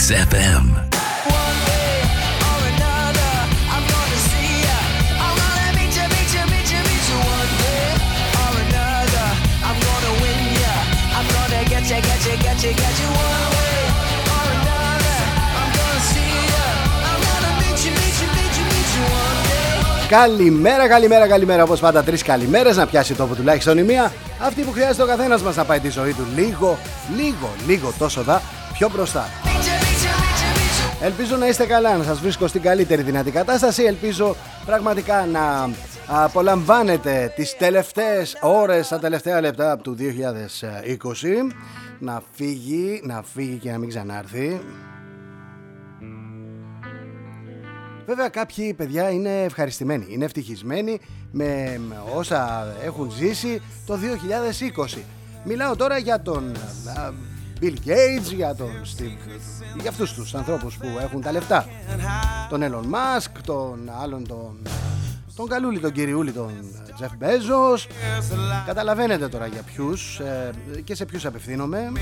Mix FM. Καλημέρα, καλημέρα, καλημέρα. Όπως πάντα, τρεις καλημέρες να πιάσει τόπο τουλάχιστον η μία. Αυτή που χρειάζεται ο καθένας μας να πάει τη ζωή του λίγο, λίγο, λίγο τόσο δα πιο μπροστά. Ελπίζω να είστε καλά, να σας βρίσκω στην καλύτερη δυνατή κατάσταση. Ελπίζω πραγματικά να απολαμβάνετε τις τελευταίες ώρες, τα τελευταία λεπτά του 2020. Να φύγει, να φύγει και να μην ξανάρθει. Βέβαια κάποιοι παιδιά είναι ευχαριστημένοι, είναι ευτυχισμένοι με όσα έχουν ζήσει το 2020. Μιλάω τώρα για τον Bill Gates, για τον Steve, για αυτούς τους ανθρώπους που έχουν τα λεφτά. Τον Elon Musk, τον άλλον τον, τον Καλούλη, τον Κυριούλη, τον Jeff Bezos. Καταλαβαίνετε τώρα για ποιους ε, και σε ποιους απευθύνομαι.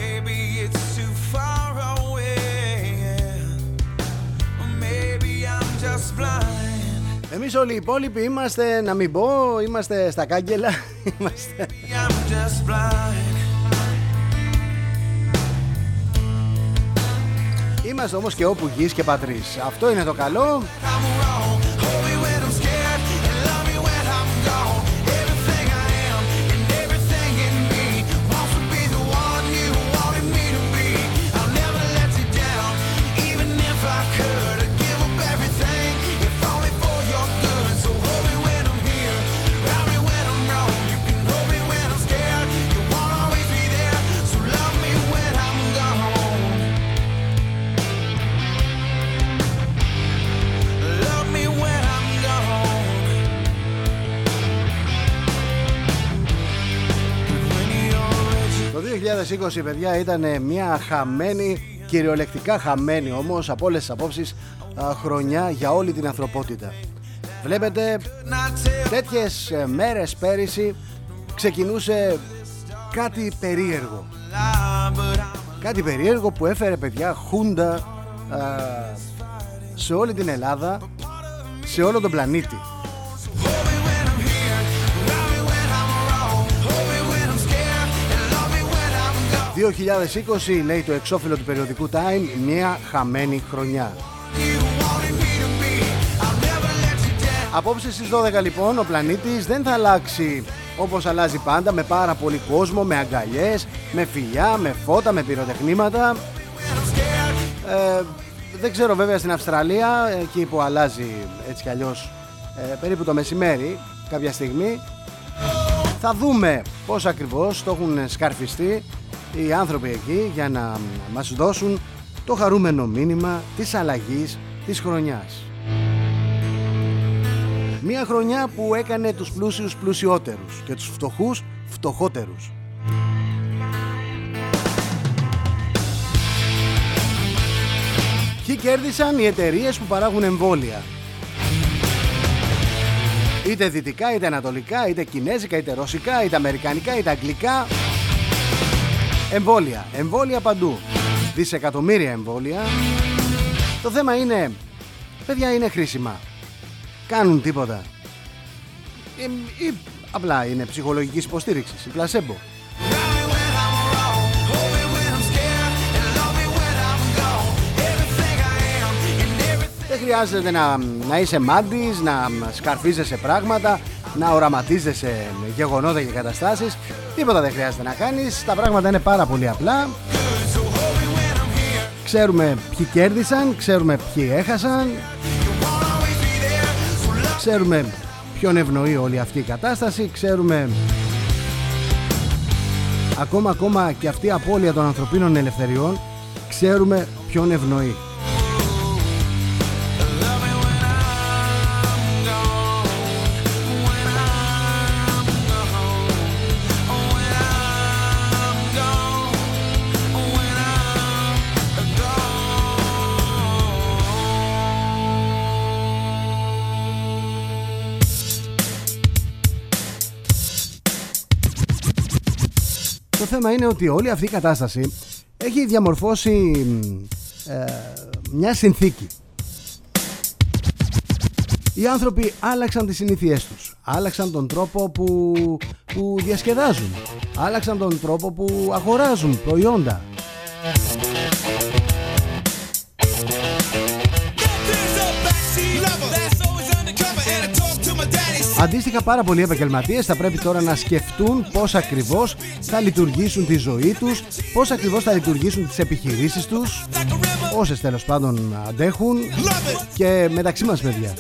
Εμείς όλοι οι υπόλοιποι είμαστε, να μην πω, είμαστε στα κάγκελα Είμαστε Είμαστε όμως και όπου γης και πατρίς Αυτό είναι το καλό 2020 παιδιά ήταν μια χαμένη, κυριολεκτικά χαμένη όμως από όλες τις απόψεις χρονιά για όλη την ανθρωπότητα. Βλέπετε τέτοιες ε, μέρες πέρυσι ξεκινούσε κάτι περίεργο. Κάτι περίεργο που έφερε παιδιά χούντα σε όλη την Ελλάδα, σε όλο τον πλανήτη. 2020 λέει το εξώφυλλο του περιοδικού Time μια χαμένη χρονιά. Απόψε στις 12 λοιπόν ο πλανήτης δεν θα αλλάξει όπως αλλάζει πάντα με πάρα πολύ κόσμο, με αγκαλιές, με φιλιά, με φώτα, με πυροτεχνήματα. Ε, δεν ξέρω βέβαια στην Αυστραλία, εκεί που αλλάζει έτσι κι αλλιώς ε, περίπου το μεσημέρι κάποια στιγμή. Θα δούμε πώς ακριβώς το έχουν σκαρφιστεί οι άνθρωποι εκεί για να μας δώσουν το χαρούμενο μήνυμα της αλλαγής της χρονιάς. Μια χρονιά που έκανε τους πλούσιους πλουσιότερους και τους φτωχούς φτωχότερους. Ποιοι κέρδισαν οι εταιρείες που παράγουν εμβόλια. Είτε δυτικά, είτε ανατολικά, είτε κινέζικα, είτε ρωσικά, είτε αμερικανικά, είτε αγγλικά. Εμβόλια, εμβόλια παντού. Δισεκατομμύρια εμβόλια. Το θέμα είναι, παιδιά είναι χρήσιμα. Κάνουν τίποτα. Ή, ή απλά είναι ψυχολογικής υποστήριξης, η πλασέμπο. Χρειάζεται να, να είσαι μάντης, να σκαρφίζεσαι πράγματα, να οραματίζεσαι γεγονότα και καταστάσεις. Τίποτα δεν χρειάζεται να κάνεις, τα πράγματα είναι πάρα πολύ απλά. Ξέρουμε ποιοι κέρδισαν, ξέρουμε ποιοι έχασαν, ξέρουμε ποιον ευνοεί όλη αυτή η κατάσταση, ξέρουμε ακόμα ακόμα και αυτή η απώλεια των ανθρωπίνων ελευθεριών, ξέρουμε ποιον ευνοεί. Θέμα είναι ότι όλη αυτή η κατάσταση έχει διαμορφώσει ε, μια συνθήκη. Οι άνθρωποι άλλαξαν τις συνήθειές τους, άλλαξαν τον τρόπο που, που διασκεδάζουν, άλλαξαν τον τρόπο που αγοράζουν προϊόντα. Αντίστοιχα πάρα πολλοί επαγγελματίες θα πρέπει τώρα να σκεφτούν πώς ακριβώς θα λειτουργήσουν τη ζωή τους, πώς ακριβώς θα λειτουργήσουν τις επιχειρήσεις τους, όσες τέλος πάντων αντέχουν και μεταξύ μας παιδιά.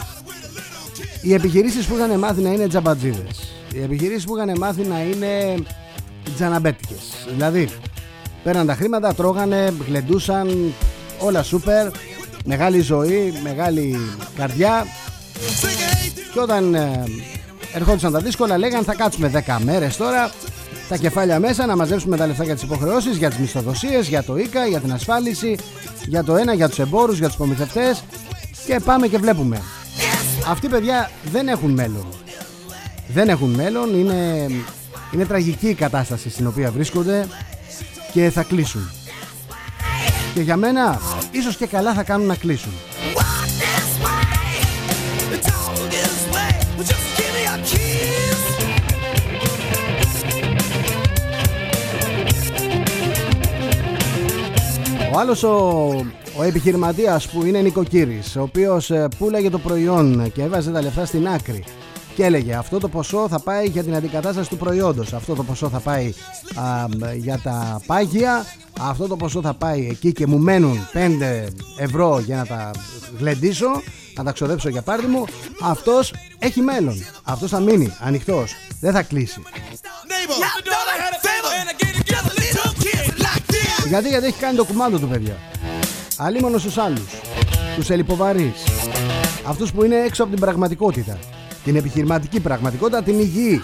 Οι επιχειρήσεις που είχαν μάθει να είναι τζαμπατζίδες, οι επιχειρήσεις που είχαν μάθει να είναι τζαναμπέτικες, δηλαδή πέραν τα χρήματα, τρώγανε, γλεντούσαν, όλα σούπερ, μεγάλη ζωή, μεγάλη καρδιά και όταν ε, ερχόντουσαν τα δύσκολα λέγανε θα κάτσουμε 10 μέρες τώρα τα κεφάλια μέσα να μαζέψουμε τα λεφτά για τις υποχρεώσεις, για τις μισθοδοσίες, για το ΙΚΑ, για την ασφάλιση, για το ένα, για τους εμπόρους, για τους προμηθευτές και πάμε και βλέπουμε. Αυτοί παιδιά δεν έχουν μέλλον. Δεν έχουν μέλλον, είναι, είναι τραγική η κατάσταση στην οποία βρίσκονται και θα κλείσουν. Και για μένα ίσως και καλά θα κάνουν να κλείσουν. Ο άλλος ο, ο επιχειρηματίας που είναι νοικοκύρης ο οποίος ε, πουλάγε το προϊόν και έβαζε τα λεφτά στην άκρη και έλεγε αυτό το ποσό θα πάει για την αντικατάσταση του προϊόντος. Αυτό το ποσό θα πάει για τα πάγια. Αυτό το ποσό θα πάει εκεί και μου μένουν 5 ευρώ για να τα γλεντήσω να τα ξοδέψω για πάρτι μου. Αυτός έχει μέλλον. Αυτός θα μείνει ανοιχτός. Δεν θα κλείσει γιατί, γιατί έχει κάνει το κουμάντο του παιδιά. Αλίμονος στους άλλους. Τους ελιποβαρείς. Αυτούς που είναι έξω από την πραγματικότητα. Την επιχειρηματική πραγματικότητα Την υγιή.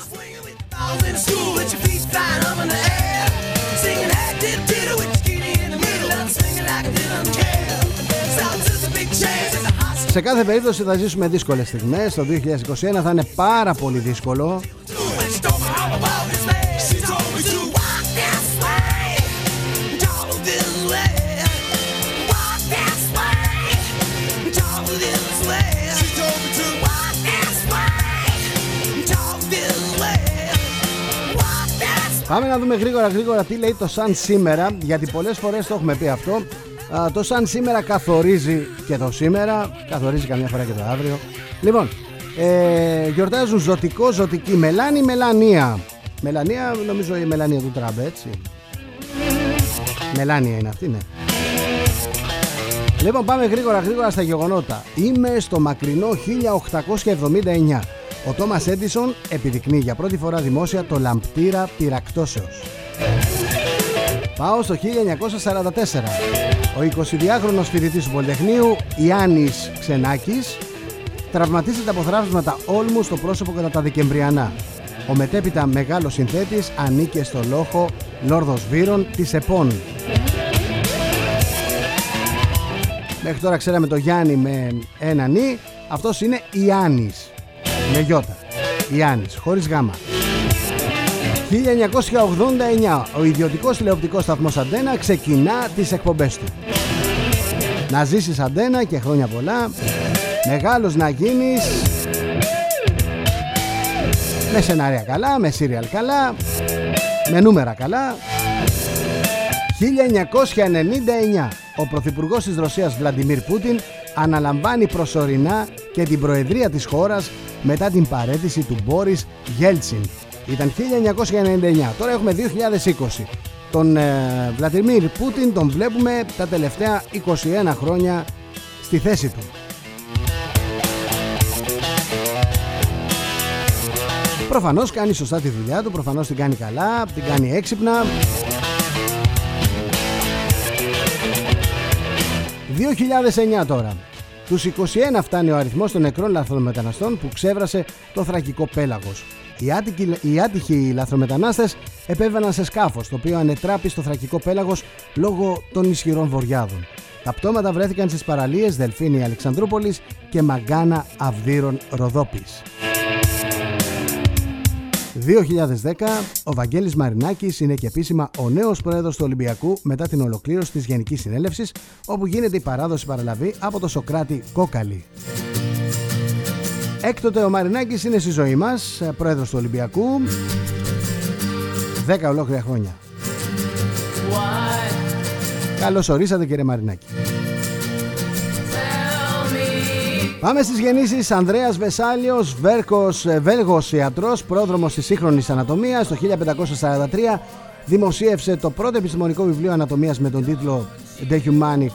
Σε κάθε περίπτωση θα ζήσουμε δύσκολες στιγμές. Το 2021 θα είναι πάρα πολύ δύσκολο Πάμε να δούμε γρήγορα γρήγορα τι λέει το σαν σήμερα γιατί πολλές φορές το έχουμε πει αυτό. Το σαν σήμερα καθορίζει και το σήμερα καθορίζει καμιά φορά και το αύριο. Λοιπόν ε, γιορτάζουν ζωτικό ζωτική μελάνη μελανία. Μελανία νομίζω η μελανία του Τραμπ έτσι. Μελάνια είναι αυτή ναι. Λοιπόν πάμε γρήγορα γρήγορα στα γεγονότα. Είμαι στο μακρινό 1879 ο Τόμας Έντισον επιδεικνύει για πρώτη φορά δημόσια το λαμπτήρα πυρακτώσεως. Πάω στο 1944. Ο 22χρονος φοιτητής του Πολυτεχνείου Ιάννης Ξενάκης τραυματίζεται από θράψματα όλμου στο πρόσωπο κατά τα Δεκεμβριανά. Ο μετέπειτα μεγάλος συνθέτης ανήκε στο λόγο Λόρδος Βύρων της ΕΠΟΝ. Μέχρι τώρα ξέραμε το Γιάννη με ένα νι, αυτός είναι Ιάννης με γιώτα. Ιάννης, χωρίς γάμα. 1989 ο ιδιωτικός τηλεοπτικός σταθμός Αντένα ξεκινά τις εκπομπές του. Να ζήσεις Αντένα και χρόνια πολλά. Μεγάλος να γίνεις. Με σενάρια καλά, με σύριαλ καλά, με νούμερα καλά. 1999 ο Πρωθυπουργός της Ρωσίας Βλαντιμίρ Πούτιν αναλαμβάνει προσωρινά και την προεδρία της χώρας μετά την παρέτηση του Μπόρις Γέλτσιν. Ήταν 1999, τώρα έχουμε 2020. Τον ε, Βλατιμίρ Πούτιν τον βλέπουμε τα τελευταία 21 χρόνια στη θέση του. Προφανώς κάνει σωστά τη δουλειά του, προφανώς την κάνει καλά, την κάνει έξυπνα. 2009 τώρα. Τους 21 φτάνει ο αριθμός των νεκρών λαθρομεταναστών που ξέβρασε το θρακικό πέλαγος. Οι άτυχοι, οι άτυχοι λαθρομετανάστες επέβαιναν σε σκάφος, το οποίο ανετράπη στο θρακικό πέλαγος λόγω των ισχυρών βοριάδων. Τα πτώματα βρέθηκαν στις παραλίες Δελφίνη Αλεξανδρούπολης και Μαγκάνα Αυδείρων Ροδόπης. 2010 ο Βαγγέλης Μαρινάκης είναι και επίσημα ο νέος πρόεδρος του Ολυμπιακού μετά την ολοκλήρωση της Γενικής Συνέλευσης όπου γίνεται η παράδοση παραλαβή από το Σοκράτη Κόκαλη. Έκτοτε ο Μαρινάκης είναι στη ζωή μας, πρόεδρος του Ολυμπιακού, 10 ολόκληρα χρόνια. Καλώς ορίσατε κύριε Μαρινάκη. Πάμε στις γεννήσεις Ανδρέας Βεσάλιος, Βέρκος, ε, Βέλγος ιατρός, πρόδρομος της σύγχρονης ανατομίας. Το 1543 δημοσίευσε το πρώτο επιστημονικό βιβλίο ανατομίας με τον τίτλο De Humani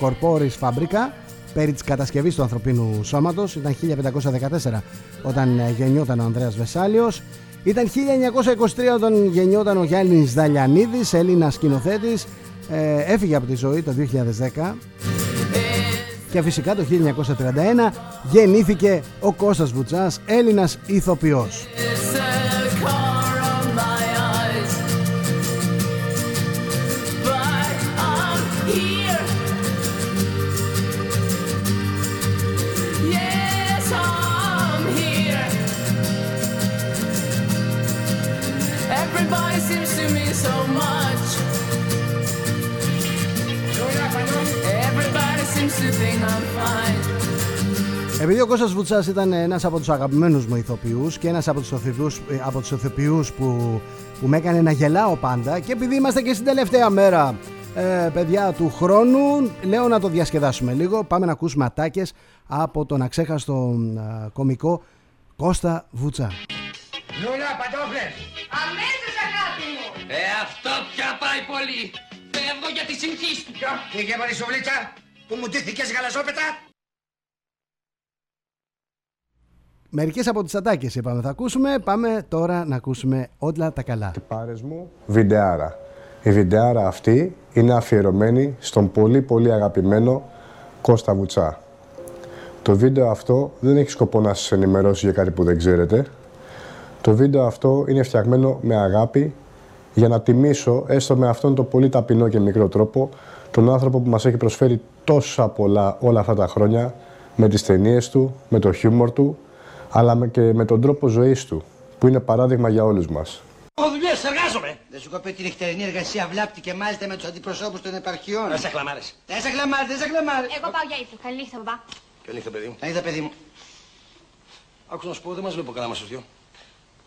Corporis Fabrica περί της κατασκευής του ανθρωπίνου σώματος. Ήταν 1514 όταν ε, γεννιόταν ο Ανδρέας Βεσάλιος. Ήταν 1923 όταν γεννιόταν ο Γιάννης Δαλιανίδης, Έλληνας σκηνοθέτης. Ε, έφυγε από τη ζωή το 2010 και φυσικά το 1931 γεννήθηκε ο Κώστας Βουτσάς, Έλληνας ηθοποιός. Επειδή ο Κώστας Βουτσάς ήταν ένας από τους αγαπημένους μου ηθοποιούς και ένας από τους ηθοποιούς, ε, από τους ηθοποιούς που, που με έκανε να γελάω πάντα και επειδή είμαστε και στην τελευταία μέρα ε, παιδιά του χρόνου λέω να το διασκεδάσουμε λίγο πάμε να ακούσουμε ατάκες από τον αξέχαστο ε, κομικό Κώστα Βουτσά Λούλα, παντόφλες! Αμέσως αγάπη μου! Ε, αυτό πια πάει πολύ! Φεύγω για τη συγχύς του! Ποιο, πήγε Μαρισοβλίτσα, που μου ντύθηκες γαλαζόπετα! Μερικές από τις ατάκες είπαμε θα ακούσουμε. Πάμε τώρα να ακούσουμε όλα τα καλά. Πάρες μου βιντεάρα. Η βιντεάρα αυτή είναι αφιερωμένη στον πολύ πολύ αγαπημένο Κώστα Βουτσά. Το βίντεο αυτό δεν έχει σκοπό να σας ενημερώσει για κάτι που δεν ξέρετε. Το βίντεο αυτό είναι φτιαγμένο με αγάπη για να τιμήσω έστω με αυτόν τον πολύ ταπεινό και μικρό τρόπο τον άνθρωπο που μας έχει προσφέρει τόσα πολλά όλα αυτά τα χρόνια με τις ταινίες του, με το χιούμορ του αλλά και με τον τρόπο ζωής του, που είναι παράδειγμα για όλους μας. Εγώ δουλειές, εργάζομαι. Δεν σου κοπεί τη νυχτερινή εργασία βλάπτει και μάλιστα με τους αντιπροσώπους των επαρχιών. Δεν σε κλαμάρε. Δεν σε κλαμάρε, δεν σε κλαμάρε. Εγώ πάω για ύπνο. Καλή νύχτα, μπαμπά. Καλή νύχτα, παιδί μου. Καλή παιδί μου. Άκουσα να σου πω, δεν μας βλέπω καλά μας δυο.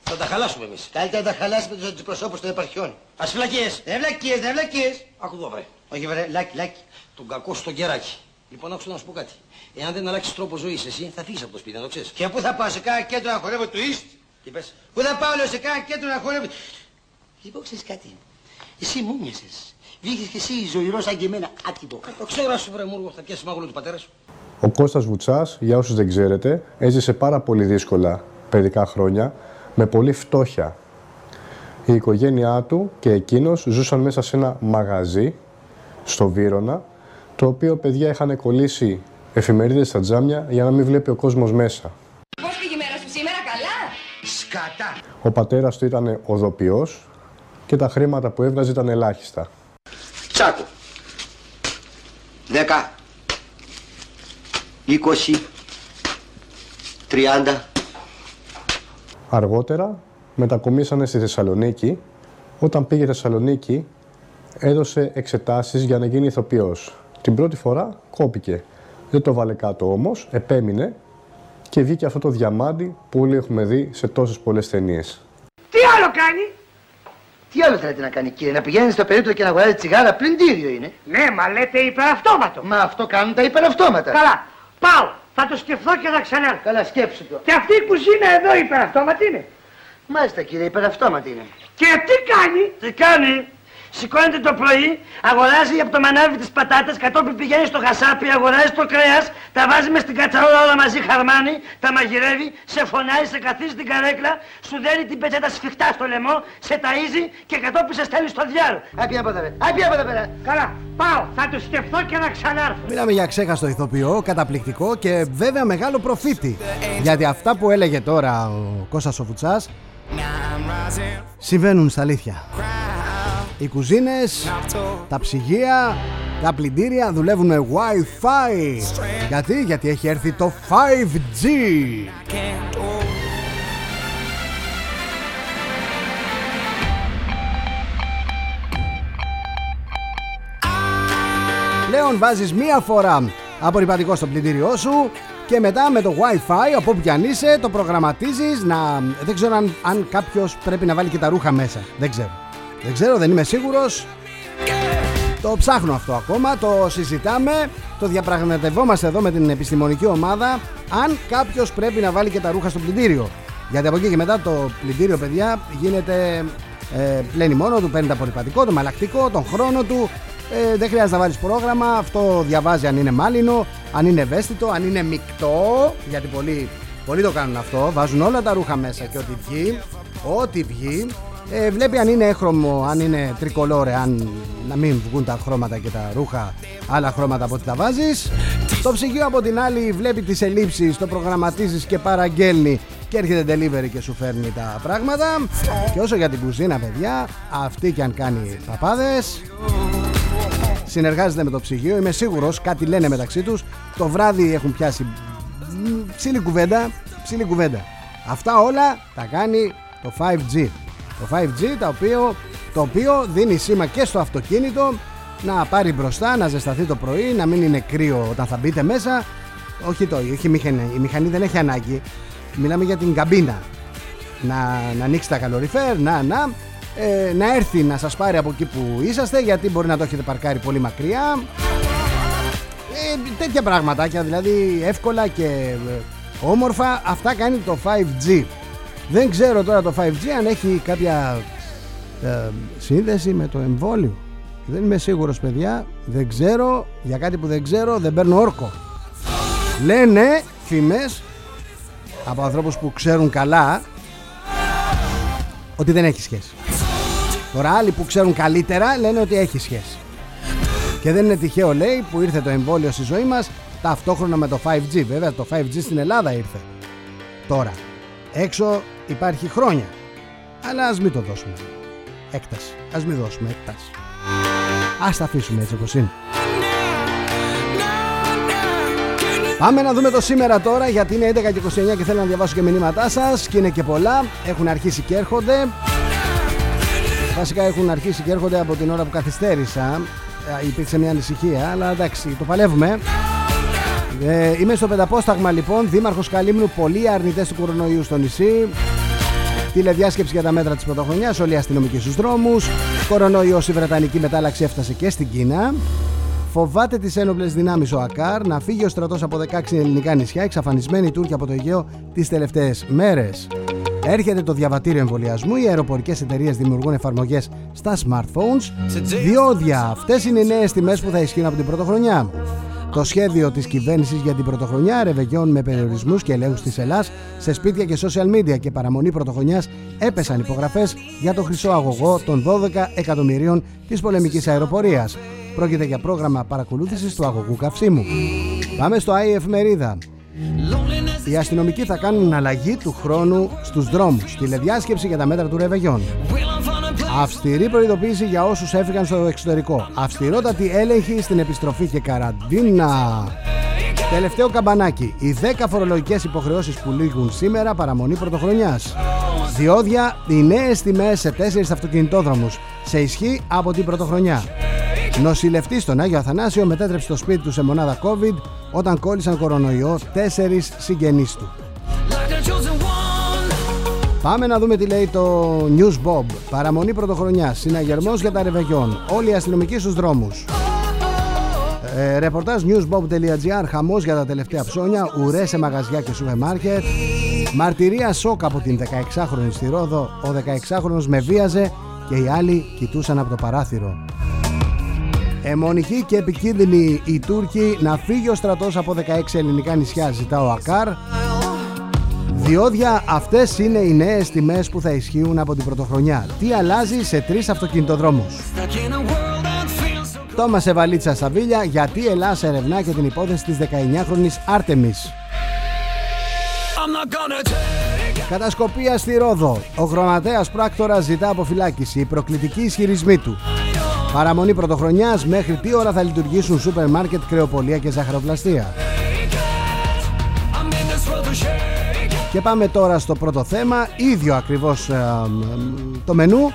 Θα τα χαλάσουμε εμείς. Καλύτερα να τα χαλάσει με τους αντιπροσώπους των επαρχιών. Α φυλακίες. Δεν βλακίες, δεν βλακίες. Άκου εδώ, βρε. Όχι, βρε, λάκι, λάκι. Τον κακό στο κεράκι. Λοιπόν, άκουσα να σου πω κάτι. Εάν δεν αλλάξεις τρόπο ζωής, εσύ θα φύγεις από το σπίτι, να το ξέρεις. Και πού θα πάω σε κάνα κέντρο να χορεύω του Ίστ. Τι πες. Πού θα πάω λέω, σε κάνα κέντρο να χορεύω; Λοιπόν, ξέρεις κάτι. Εσύ μου μοιάζε. Βγήκες και εσύ ζωηρός σαν και εμένα, άτυπο. Το ξέρω, σου βρε Μούργο, θα πιάσεις μάγουλο του πατέρα σου. Ο Κώστας Βουτσάς, για όσους δεν ξέρετε, έζησε πάρα πολύ δύσκολα παιδικά χρόνια, με πολύ φτώχεια. Η οικογένειά του και εκείνος ζούσαν μέσα σε ένα μαγαζί στο Βύρονα, το οποίο παιδιά είχαν κολλήσει εφημερίδες στα τζάμια για να μην βλέπει ο κόσμος μέσα. Πώς πήγε η μέρα σου σήμερα, καλά; Σκατά. Ο πατέρας του ήταν οδοποιός και τα χρήματα που έβγαζε ήταν ελάχιστα. Τσάκο. Δέκα. Είκοσι. Τριάντα. Αργότερα μετακομίσανε στη Θεσσαλονίκη. Όταν πήγε Θεσσαλονίκη έδωσε εξετάσεις για να γίνει ηθοποιός. Την πρώτη φορά κόπηκε. Δεν το βάλε κάτω όμως, επέμεινε και βγήκε αυτό το διαμάντι που όλοι έχουμε δει σε τόσες πολλές ταινίες. Τι άλλο κάνει; Τι άλλο θέλετε να κάνει κύριε, να πηγαίνει στο περίπτωμα και να αγοράζει τσιγάρα, πλυντήριο είναι. Ναι, μα λέτε υπεραυτόματο. Μα αυτό κάνουν τα υπεραυτόματα. Καλά. Πάω. Θα το σκεφτώ και θα ξανάρθω. Καλά, σκέψου το. Και αυτή η κουζίνα εδώ υπεραυτόματη είναι. Μάλιστα κύριε, υπεραυτόματη είναι. Και τι κάνει; Τι κάνει; Σηκώνεται το πρωί, αγοράζει από το μανάβι τις πατάτες, κατόπιν πηγαίνει στο χασάπι, αγοράζει το κρέας, τα βάζει μες στην κατσαρόλα όλα μαζί χαρμάνι, τα μαγειρεύει, σε φωνάει, σε καθίζει την καρέκλα, σου δένει την πετσέτα σφιχτά στο λαιμό, σε ταΐζει και κατόπιν σε στέλνει στο διάλο. Άπια από εδώ πέρα. Άπια από εδώ πέρα. Καλά, πάω, θα το σκεφτώ και να ξανάρθω. Μιλάμε για ξέχαστο ηθοποιό, καταπληκτικό και βέβαια μεγάλο προφήτη. Γιατί αυτά που έλεγε τώρα ο Κώστας ο Βουτσάς συμβαίνουν στα αλήθεια οι κουζίνες, τα ψυγεία, τα πλυντήρια δουλεύουν με Wi-Fi. Γιατί, γιατί έχει έρθει το 5G. Πλέον βάζεις μία φορά απορριπαντικό στο πλυντήριό σου και μετά με το Wi-Fi, από όπου κι αν είσαι, το προγραμματίζεις να... Δεν ξέρω αν, αν κάποιος πρέπει να βάλει και τα ρούχα μέσα. Δεν ξέρω. Δεν ξέρω, δεν είμαι σίγουρος. Το ψάχνω αυτό ακόμα, το συζητάμε, το διαπραγματευόμαστε εδώ με την επιστημονική ομάδα αν κάποιος πρέπει να βάλει και τα ρούχα στο πλυντήριο. Γιατί από εκεί και μετά το πλυντήριο, παιδιά, γίνεται ε, πλένει μόνο του, παίρνει το απορριπαντικό, το μαλακτικό, τον χρόνο του. Ε, δεν χρειάζεται να βάλεις πρόγραμμα. Αυτό διαβάζει αν είναι μάλινο, αν είναι ευαίσθητο, αν είναι μεικτό. Γιατί πολλοί, πολλοί το κάνουν αυτό. Βάζουν όλα τα ρούχα μέσα και ό,τι βγει. Ό,τι βγει. Ε, βλέπει αν είναι έχρωμο, αν είναι τρικολόρε, αν να μην βγουν τα χρώματα και τα ρούχα, άλλα χρώματα από ό,τι τα βάζεις. Το ψυγείο από την άλλη βλέπει τις ελλείψεις, το προγραμματίζεις και παραγγέλνει και έρχεται delivery και σου φέρνει τα πράγματα. Και όσο για την κουζίνα, παιδιά, αυτή και αν κάνει παπάδες, συνεργάζεται με το ψυγείο. Είμαι σίγουρος, κάτι λένε μεταξύ τους. Το βράδυ έχουν πιάσει ψήλη κουβέντα, ψήλη κουβέντα. Αυτά όλα τα κάνει το 5G. Το 5G το οποίο, το οποίο δίνει σήμα και στο αυτοκίνητο να πάρει μπροστά, να ζεσταθεί το πρωί, να μην είναι κρύο όταν θα μπείτε μέσα. Όχι το, όχι η μηχανή, η μηχανή δεν έχει ανάγκη. Μιλάμε για την καμπίνα. Να, να ανοίξει τα καλοριφέρ, να, να, ε, να έρθει να σας πάρει από εκεί που είσαστε γιατί μπορεί να το έχετε παρκάρει πολύ μακριά. Ε, τέτοια πραγματάκια δηλαδή εύκολα και ε, όμορφα αυτά κάνει το 5G. Δεν ξέρω τώρα το 5G αν έχει κάποια ε, σύνδεση με το εμβόλιο. Δεν είμαι σίγουρος παιδιά, δεν ξέρω, για κάτι που δεν ξέρω δεν παίρνω όρκο. Λένε φήμες από ανθρώπους που ξέρουν καλά ότι δεν έχει σχέση. Τώρα άλλοι που ξέρουν καλύτερα λένε ότι έχει σχέση. Και δεν είναι τυχαίο λέει που ήρθε το εμβόλιο στη ζωή μας ταυτόχρονα με το 5G. Βέβαια το 5G στην Ελλάδα ήρθε. Τώρα. Έξω υπάρχει χρόνια. Αλλά ας μην το δώσουμε. Έκταση. Ας μην δώσουμε έκταση. Ας τα αφήσουμε έτσι όπως είναι. Πάμε να δούμε το σήμερα τώρα γιατί είναι 11 και 29 και θέλω να διαβάσω και μηνύματά σας και είναι και πολλά. Έχουν αρχίσει και έρχονται. Βασικά έχουν αρχίσει και έρχονται από την ώρα που καθυστέρησα. Ε, υπήρξε μια ανησυχία, αλλά εντάξει, το παλεύουμε. Ε, είμαι στο πενταπόσταγμα λοιπόν, Δήμαρχος Καλύμνου, πολλοί αρνητές του κορονοϊού στο νησί. Τηλεδιάσκεψη για τα μέτρα της πρωτοχρονιάς, όλοι οι αστυνομικοί στους δρόμους. Κορονοϊός η Βρετανική μετάλλαξη έφτασε και στην Κίνα. Φοβάται τις ένοπλες δυνάμεις ο ΑΚΑΡ να φύγει ο στρατός από 16 ελληνικά νησιά, εξαφανισμένοι Τούρκοι από το Αιγαίο τις τελευταίες μέρες. Έρχεται το διαβατήριο εμβολιασμού, οι αεροπορικές εταιρείες δημιουργούν εφαρμογές στα smartphones. Διόδια, αυτές είναι οι νέες τιμές που θα ισχύουν από την πρωτοχρονιά. Το σχέδιο της κυβέρνησης για την πρωτοχρονιά ρεβεγιών με περιορισμούς και ελέγχους της Ελλάδα σε σπίτια και social media και παραμονή πρωτοχρονιάς έπεσαν υπογραφές για το χρυσό αγωγό των 12 εκατομμυρίων της πολεμικής αεροπορίας. Πρόκειται για πρόγραμμα παρακολούθησης του αγωγού καυσίμου. Πάμε στο ΆΗ Εφημερίδα. Οι αστυνομικοί θα κάνουν αλλαγή του χρόνου στους δρόμους. Τηλεδιάσκεψη για τα μέτρα του Ρεβεγιών. Αυστηρή προειδοποίηση για όσους έφυγαν στο εξωτερικό. Αυστηρότατη έλεγχη στην επιστροφή και καραντίνα. Τελευταίο καμπανάκι. Οι 10 φορολογικές υποχρεώσεις που λήγουν σήμερα παραμονή πρωτοχρονιάς. Διόδια, οι νέες τιμές σε 4 αυτοκινητόδρομους. Σε ισχύ από την πρωτοχρονιά. Νοσηλευτής στον Άγιο Αθανάσιο μετέτρεψε το σπίτι του σε μονάδα COVID όταν κόλλησαν κορονοϊό τέσσερις συγγενείς του. Πάμε να δούμε τι λέει το News Bob. Παραμονή πρωτοχρονιά. Συναγερμός για τα ρεβεγιόν. Όλοι οι αστυνομικοί στους δρόμους. Ε, ρεπορτάζ newsbob.gr. Χαμός για τα τελευταία ψώνια. Ουρές σε μαγαζιά και σούπερ μάρκετ. Μαρτυρία σοκ από την 16χρονη στη Ρόδο. Ο 16χρονο με βίαζε και οι άλλοι κοιτούσαν από το παράθυρο. Εμονική και επικίνδυνη η Τούρκοι να φύγει ο στρατός από 16 ελληνικά νησιά ζητά ο ΑΚΑΡ Διόδια αυτές είναι οι νέες τιμές που θα ισχύουν από την πρωτοχρονιά. Τι αλλάζει σε τρεις αυτοκινητοδρόμους. Τόμας σε βαλίτσα στα βίλια γιατί η Ελλάδα ερευνά και την υπόθεση της 19χρονης Άρτεμις. Κατασκοπία στη Ρόδο. Ο γραμματέας πράκτορα ζητά αποφυλάκηση. Οι προκλητικοί ισχυρισμοί του. Παραμονή πρωτοχρονιάς μέχρι τι ώρα θα λειτουργήσουν σούπερ μάρκετ, κρεοπολία και ζαχαροπλαστεία. Και πάμε τώρα στο πρώτο θέμα, ίδιο ακριβώς ε, το μενού.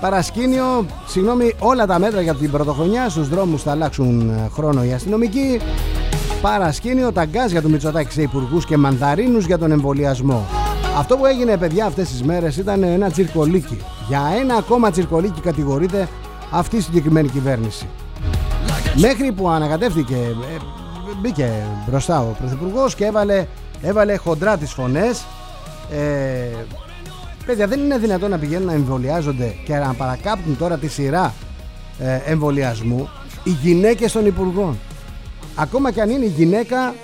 Παρασκήνιο, συγγνώμη, όλα τα μέτρα για την πρωτοχρονιά στους δρόμους θα αλλάξουν ε, χρόνο οι αστυνομικοί. Παρασκήνιο, τα γκάζ για το Μητσοτάκη σε υπουργούς και μανδαρίνους για τον εμβολιασμό. Αυτό που έγινε, παιδιά, αυτές τις μέρες ήταν ένα τσιρκολίκι. Για ένα ακόμα τσιρκολίκι κατηγορείται αυτή η συγκεκριμένη κυβέρνηση. Μέχρι που ανακατεύτηκε, ε, μπήκε μπροστά ο Πρωθυπουργός και έβαλε, έβαλε χοντρά τις φωνές. Ε, παιδιά, δεν είναι δυνατόν να πηγαίνουν να εμβολιάζονται και να παρακάπτουν τώρα τη σειρά ε, εμβολιασμού οι γυναίκες των υπουργών. Ακόμα και αν είναι η γυναίκα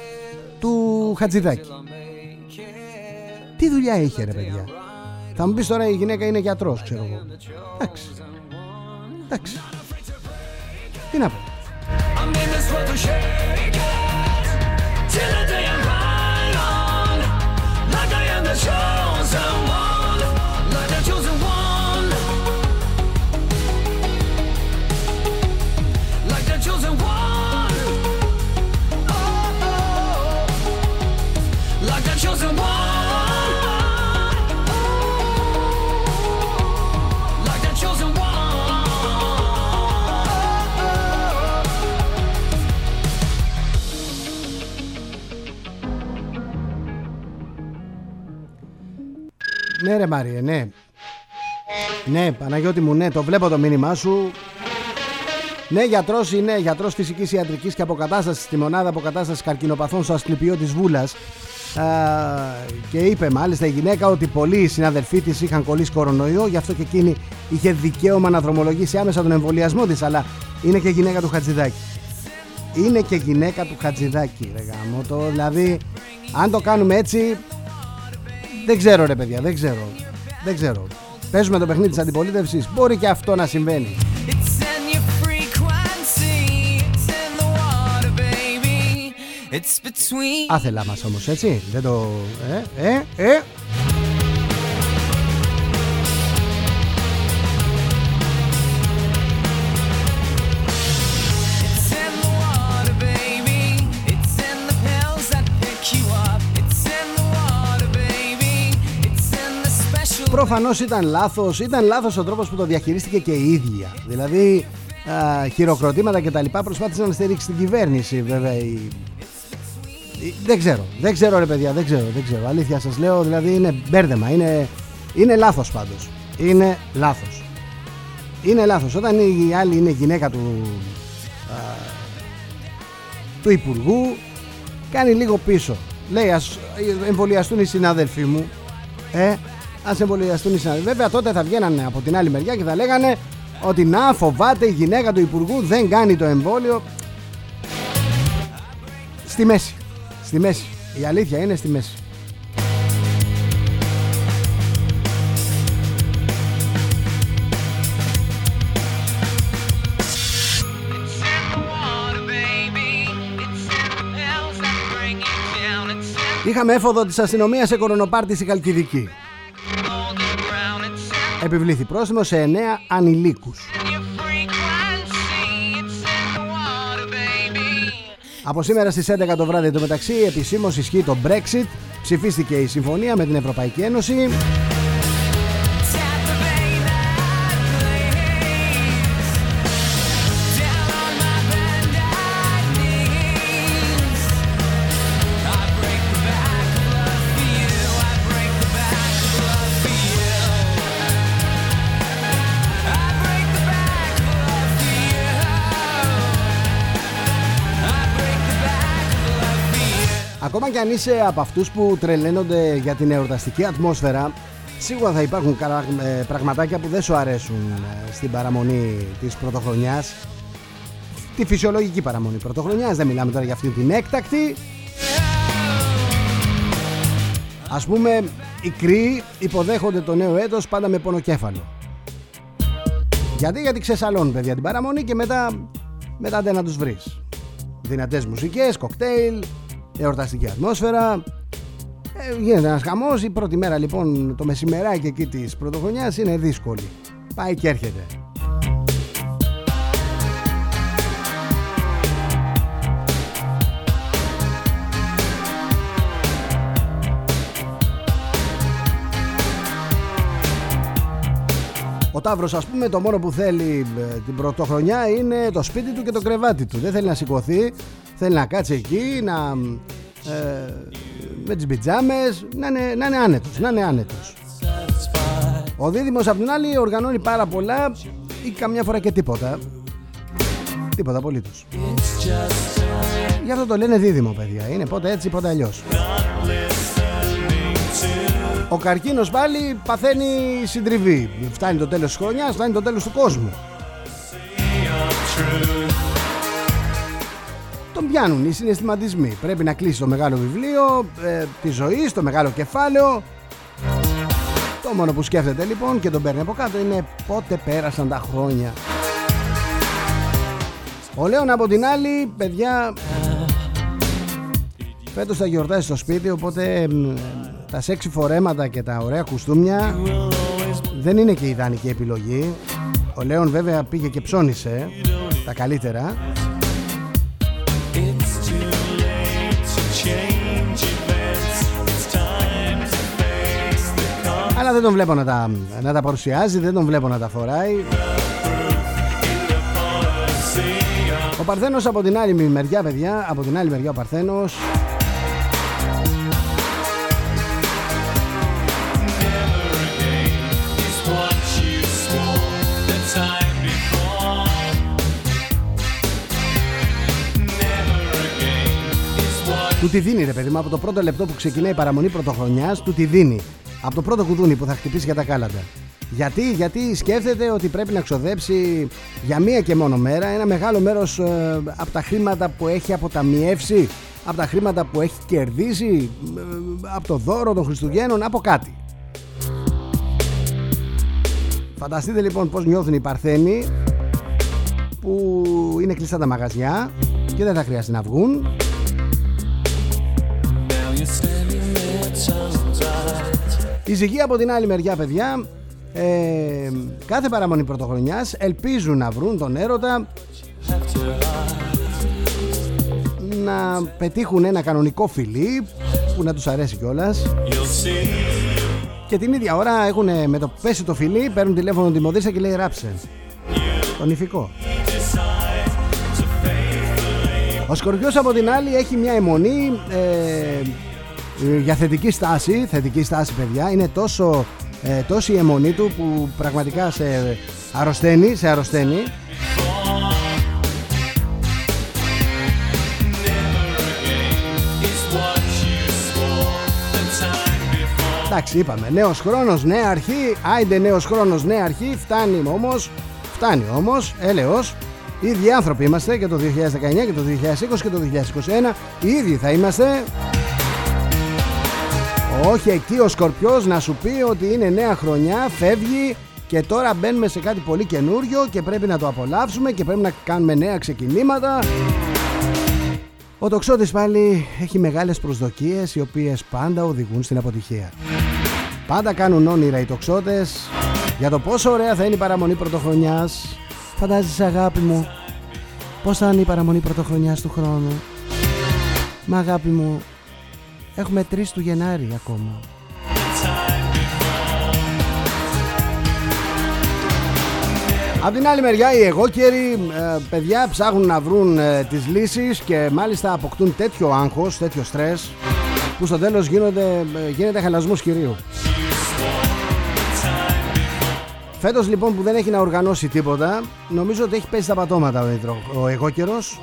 του Χατζηδάκη. Τι δουλειά είχε ρε παιδιά; Θα μου πεις τώρα η γυναίκα είναι γιατρός ξέρω εγώ. Εντάξει. Εντάξει. Τι να πω. the chosen Ναι ρε Μάριε, ναι. Ναι, Παναγιώτη μου, ναι, το βλέπω το μήνυμά σου. Ναι, γιατρός είναι γιατρός φυσικής ιατρικής και αποκατάστασης στη μονάδα αποκατάστασης καρκινοπαθών στο Ασκληπιό της Βούλας. Και είπε μάλιστα η γυναίκα ότι πολλοί συναδελφοί της είχαν κολλήσει κορονοϊό, γι' αυτό και εκείνη είχε δικαίωμα να δρομολογήσει άμεσα τον εμβολιασμό της. Αλλά είναι και γυναίκα του Χατζηδάκη. Είναι και γυναίκα του Χατζηδάκη, ρε γάμο, το, Δηλαδή, αν το κάνουμε έτσι, δεν ξέρω ρε παιδιά, δεν ξέρω. Δεν ξέρω. Παίζουμε το παιχνίδι της αντιπολίτευσης. Μπορεί και αυτό να συμβαίνει. Άθελά μας όμως έτσι Δεν το... Ε, ε, ε Προφανώς ήταν λάθος. Ήταν λάθος ο τρόπος που το διαχειρίστηκε και η ίδια. Δηλαδή, α, χειροκροτήματα κτλ. Προσπάθησε να στηρίξει την κυβέρνηση, βέβαια. Η... Δεν ξέρω. Δεν ξέρω, ρε παιδιά. Δεν ξέρω. Δεν ξέρω. Αλήθεια σας λέω. Δηλαδή, είναι μπέρδεμα. Είναι, είναι λάθος πάντως. Είναι λάθος. Είναι λάθος. Όταν η άλλη είναι γυναίκα του, α, του Υπουργού, κάνει λίγο πίσω. Λέει, ας εμβολιαστούν οι συνάδελφοί μου. Ε, Α εμβολιαστούν οι συνάδελφοι. Βέβαια τότε θα βγαίνανε από την άλλη μεριά και θα λέγανε ότι να φοβάται η γυναίκα του Υπουργού δεν κάνει το εμβόλιο. Στη μέση. Στη μέση. Η αλήθεια είναι στη μέση. Είχαμε έφοδο της αστυνομίας σε κορονοπάρτι στη Καλκιδική επιβλήθη πρόστιμο σε 9 ανηλίκους. Από σήμερα στις 11 το βράδυ το μεταξύ επισήμως ισχύει το Brexit, ψηφίστηκε η συμφωνία με την Ευρωπαϊκή Ένωση Ακόμα και αν είσαι από αυτούς που τρελαίνονται για την εορταστική ατμόσφαιρα Σίγουρα θα υπάρχουν ε, πραγματάκια που δεν σου αρέσουν ε, στην παραμονή της πρωτοχρονιάς. Τη φυσιολογική παραμονή πρωτοχρονιάς, δεν μιλάμε τώρα για αυτή την έκτακτη. Ας πούμε, οι κρύοι υποδέχονται το νέο έτος πάντα με πονοκέφαλο. Γιατί, γιατί ξεσαλώνουν παιδιά την παραμονή και μετά, μετά δεν να τους βρεις. Δυνατές μουσικές, κοκτέιλ, εορταστική ατμόσφαιρα. Ε, γίνεται ένας χαμός. Η πρώτη μέρα λοιπόν το μεσημεράκι εκεί της πρωτοχρονιάς είναι δύσκολη. Πάει και έρχεται. Ταύρος ας πούμε το μόνο που θέλει ε, την πρωτοχρονιά είναι το σπίτι του και το κρεβάτι του. Δεν θέλει να σηκωθεί, θέλει να κάτσει εκεί, να, ε, με τις πιτζάμες, να είναι, να είναι άνετος, να είναι άνετος. Ο Δίδυμος απ' την άλλη οργανώνει πάρα πολλά ή καμιά φορά και τίποτα. Τίποτα απολύτως. Γι' αυτό το λένε δίδυμο παιδιά. Είναι πότε έτσι πότε αλλιώς. Ο καρκίνος πάλι παθαίνει συντριβή. Φτάνει το τέλος της χρονιάς, φτάνει το τέλος του κόσμου. Τον πιάνουν οι συναισθηματισμοί. Πρέπει να κλείσει το μεγάλο βιβλίο ε, τη ζωή, το μεγάλο κεφάλαιο. Το μόνο που σκέφτεται λοιπόν και τον παίρνει από κάτω είναι πότε πέρασαν τα χρόνια. Ο Λέων από την άλλη, παιδιά, φέτος θα γιορτάσει στο σπίτι, οπότε τα σεξι φορέματα και τα ωραία κουστούμια δεν είναι και η ιδανική επιλογή. Ο Λέων βέβαια πήγε και ψώνισε τα καλύτερα. Αλλά δεν τον βλέπω να τα, να τα παρουσιάζει, δεν τον βλέπω να τα φοράει. Ο Παρθένος από την άλλη μεριά, παιδιά, από την άλλη μεριά ο Παρθένος Του τη δίνει ρε παιδί μου από το πρώτο λεπτό που ξεκινάει η παραμονή πρωτοχρονιάς, του τη δίνει. Από το πρώτο κουδούνι που θα χτυπήσει για τα κάλαντα. Γιατί, γιατί σκέφτεται ότι πρέπει να ξοδέψει για μία και μόνο μέρα ένα μεγάλο μέρος ε, από τα χρήματα που έχει αποταμιεύσει, από τα χρήματα που έχει κερδίσει, ε, από το δώρο των Χριστουγέννων, από κάτι. Φανταστείτε λοιπόν πώς νιώθουν οι Παρθένοι που είναι κλειστά τα μαγαζιά και δεν θα χρειαστεί να βγουν η ζυγή από την άλλη μεριά παιδιά ε, κάθε παραμονή πρωτοχρονιάς ελπίζουν να βρουν τον έρωτα να πετύχουν ένα κανονικό φιλί που να τους αρέσει κιόλας. Και την ίδια ώρα έχουν με το πέσει το φιλί παίρνουν τηλέφωνο τη μοδίσα και λέει ράψε τον ηφικό. Ο Σκορπιός από την άλλη έχει μια αιμονή ε, για θετική στάση, θετική στάση παιδιά, είναι τόσο, ε, τόσο η αιμονή του που πραγματικά σε αρρωσταίνει, σε αρρωσταίνει. Εντάξει είπαμε, νέος χρόνος, νέα αρχή, άιντε νέος χρόνος, νέα αρχή, φτάνει όμως, φτάνει όμως, έλεος, οι ίδιοι άνθρωποι είμαστε και το 2019 και το 2020 και το 2021, οι ίδιοι θα είμαστε. Όχι εκεί ο Σκορπιός να σου πει ότι είναι νέα χρονιά, φεύγει και τώρα μπαίνουμε σε κάτι πολύ καινούριο και πρέπει να το απολαύσουμε και πρέπει να κάνουμε νέα ξεκινήματα. Ο τοξότης πάλι έχει μεγάλες προσδοκίες οι οποίες πάντα οδηγούν στην αποτυχία. Πάντα κάνουν όνειρα οι τοξότες για το πόσο ωραία θα είναι η παραμονή πρωτοχρονιάς. Φαντάζεσαι αγάπη μου πως θα είναι η παραμονή πρωτοχρονιάς του χρόνου. Μα αγάπη μου Έχουμε 3 του Γενάρη ακόμα. Από την άλλη μεριά οι εγώκεροι ε, παιδιά ψάχνουν να βρουν ε, τις λύσεις και μάλιστα αποκτούν τέτοιο άγχος, τέτοιο στρες που στο τέλος γίνονται, ε, γίνεται χαλασμός κυρίου. Φέτος λοιπόν που δεν έχει να οργανώσει τίποτα νομίζω ότι έχει πέσει τα πατώματα ο, ο εγώκερος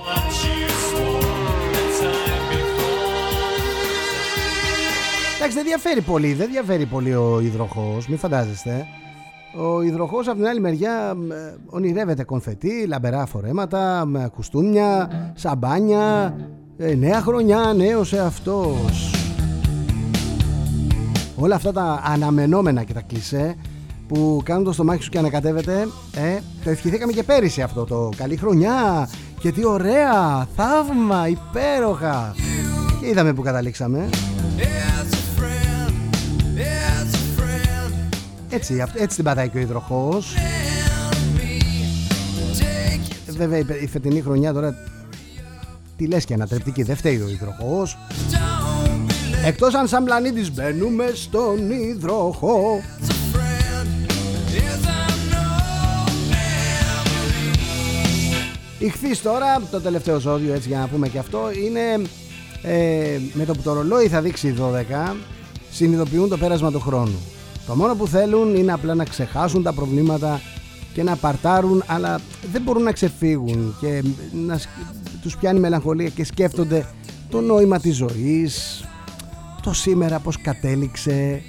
Εντάξει, δεν διαφέρει πολύ, δεν διαφέρει πολύ ο υδροχός, μην φαντάζεστε. Ο υδροχός από την άλλη μεριά ε, ονειρεύεται κονφετί, λαμπερά φορέματα, με κουστούμια, σαμπάνια, ε, νέα χρονιά, νέος εαυτός. Όλα αυτά τα αναμενόμενα και τα κλισέ που κάνουν το στομάχι σου και ανακατεύεται, ε, το ευχηθήκαμε και πέρυσι αυτό το καλή χρονιά και τι ωραία, θαύμα, υπέροχα. Και είδαμε που καταλήξαμε. Έτσι, έτσι την πατάει και ο υδροχός. Ε, βέβαια η φετινή χρονιά τώρα Τι λες και ανατρεπτική Δεν φταίει ο υδροχός. Εκτός αν σαν πλανήτης μπαίνουμε στον υδροχό Ηχθείς τώρα, το τελευταίο ζώδιο έτσι για να πούμε και αυτό Είναι ε, με το που το ρολόι θα δείξει 12 Συνειδητοποιούν το πέρασμα του χρόνου το μόνο που θέλουν είναι απλά να ξεχάσουν τα προβλήματα και να παρτάρουν αλλά δεν μπορούν να ξεφύγουν και να, τους πιάνει μελαγχολία και σκέφτονται το νόημα της ζωής, το σήμερα πως κατέληξε, ε,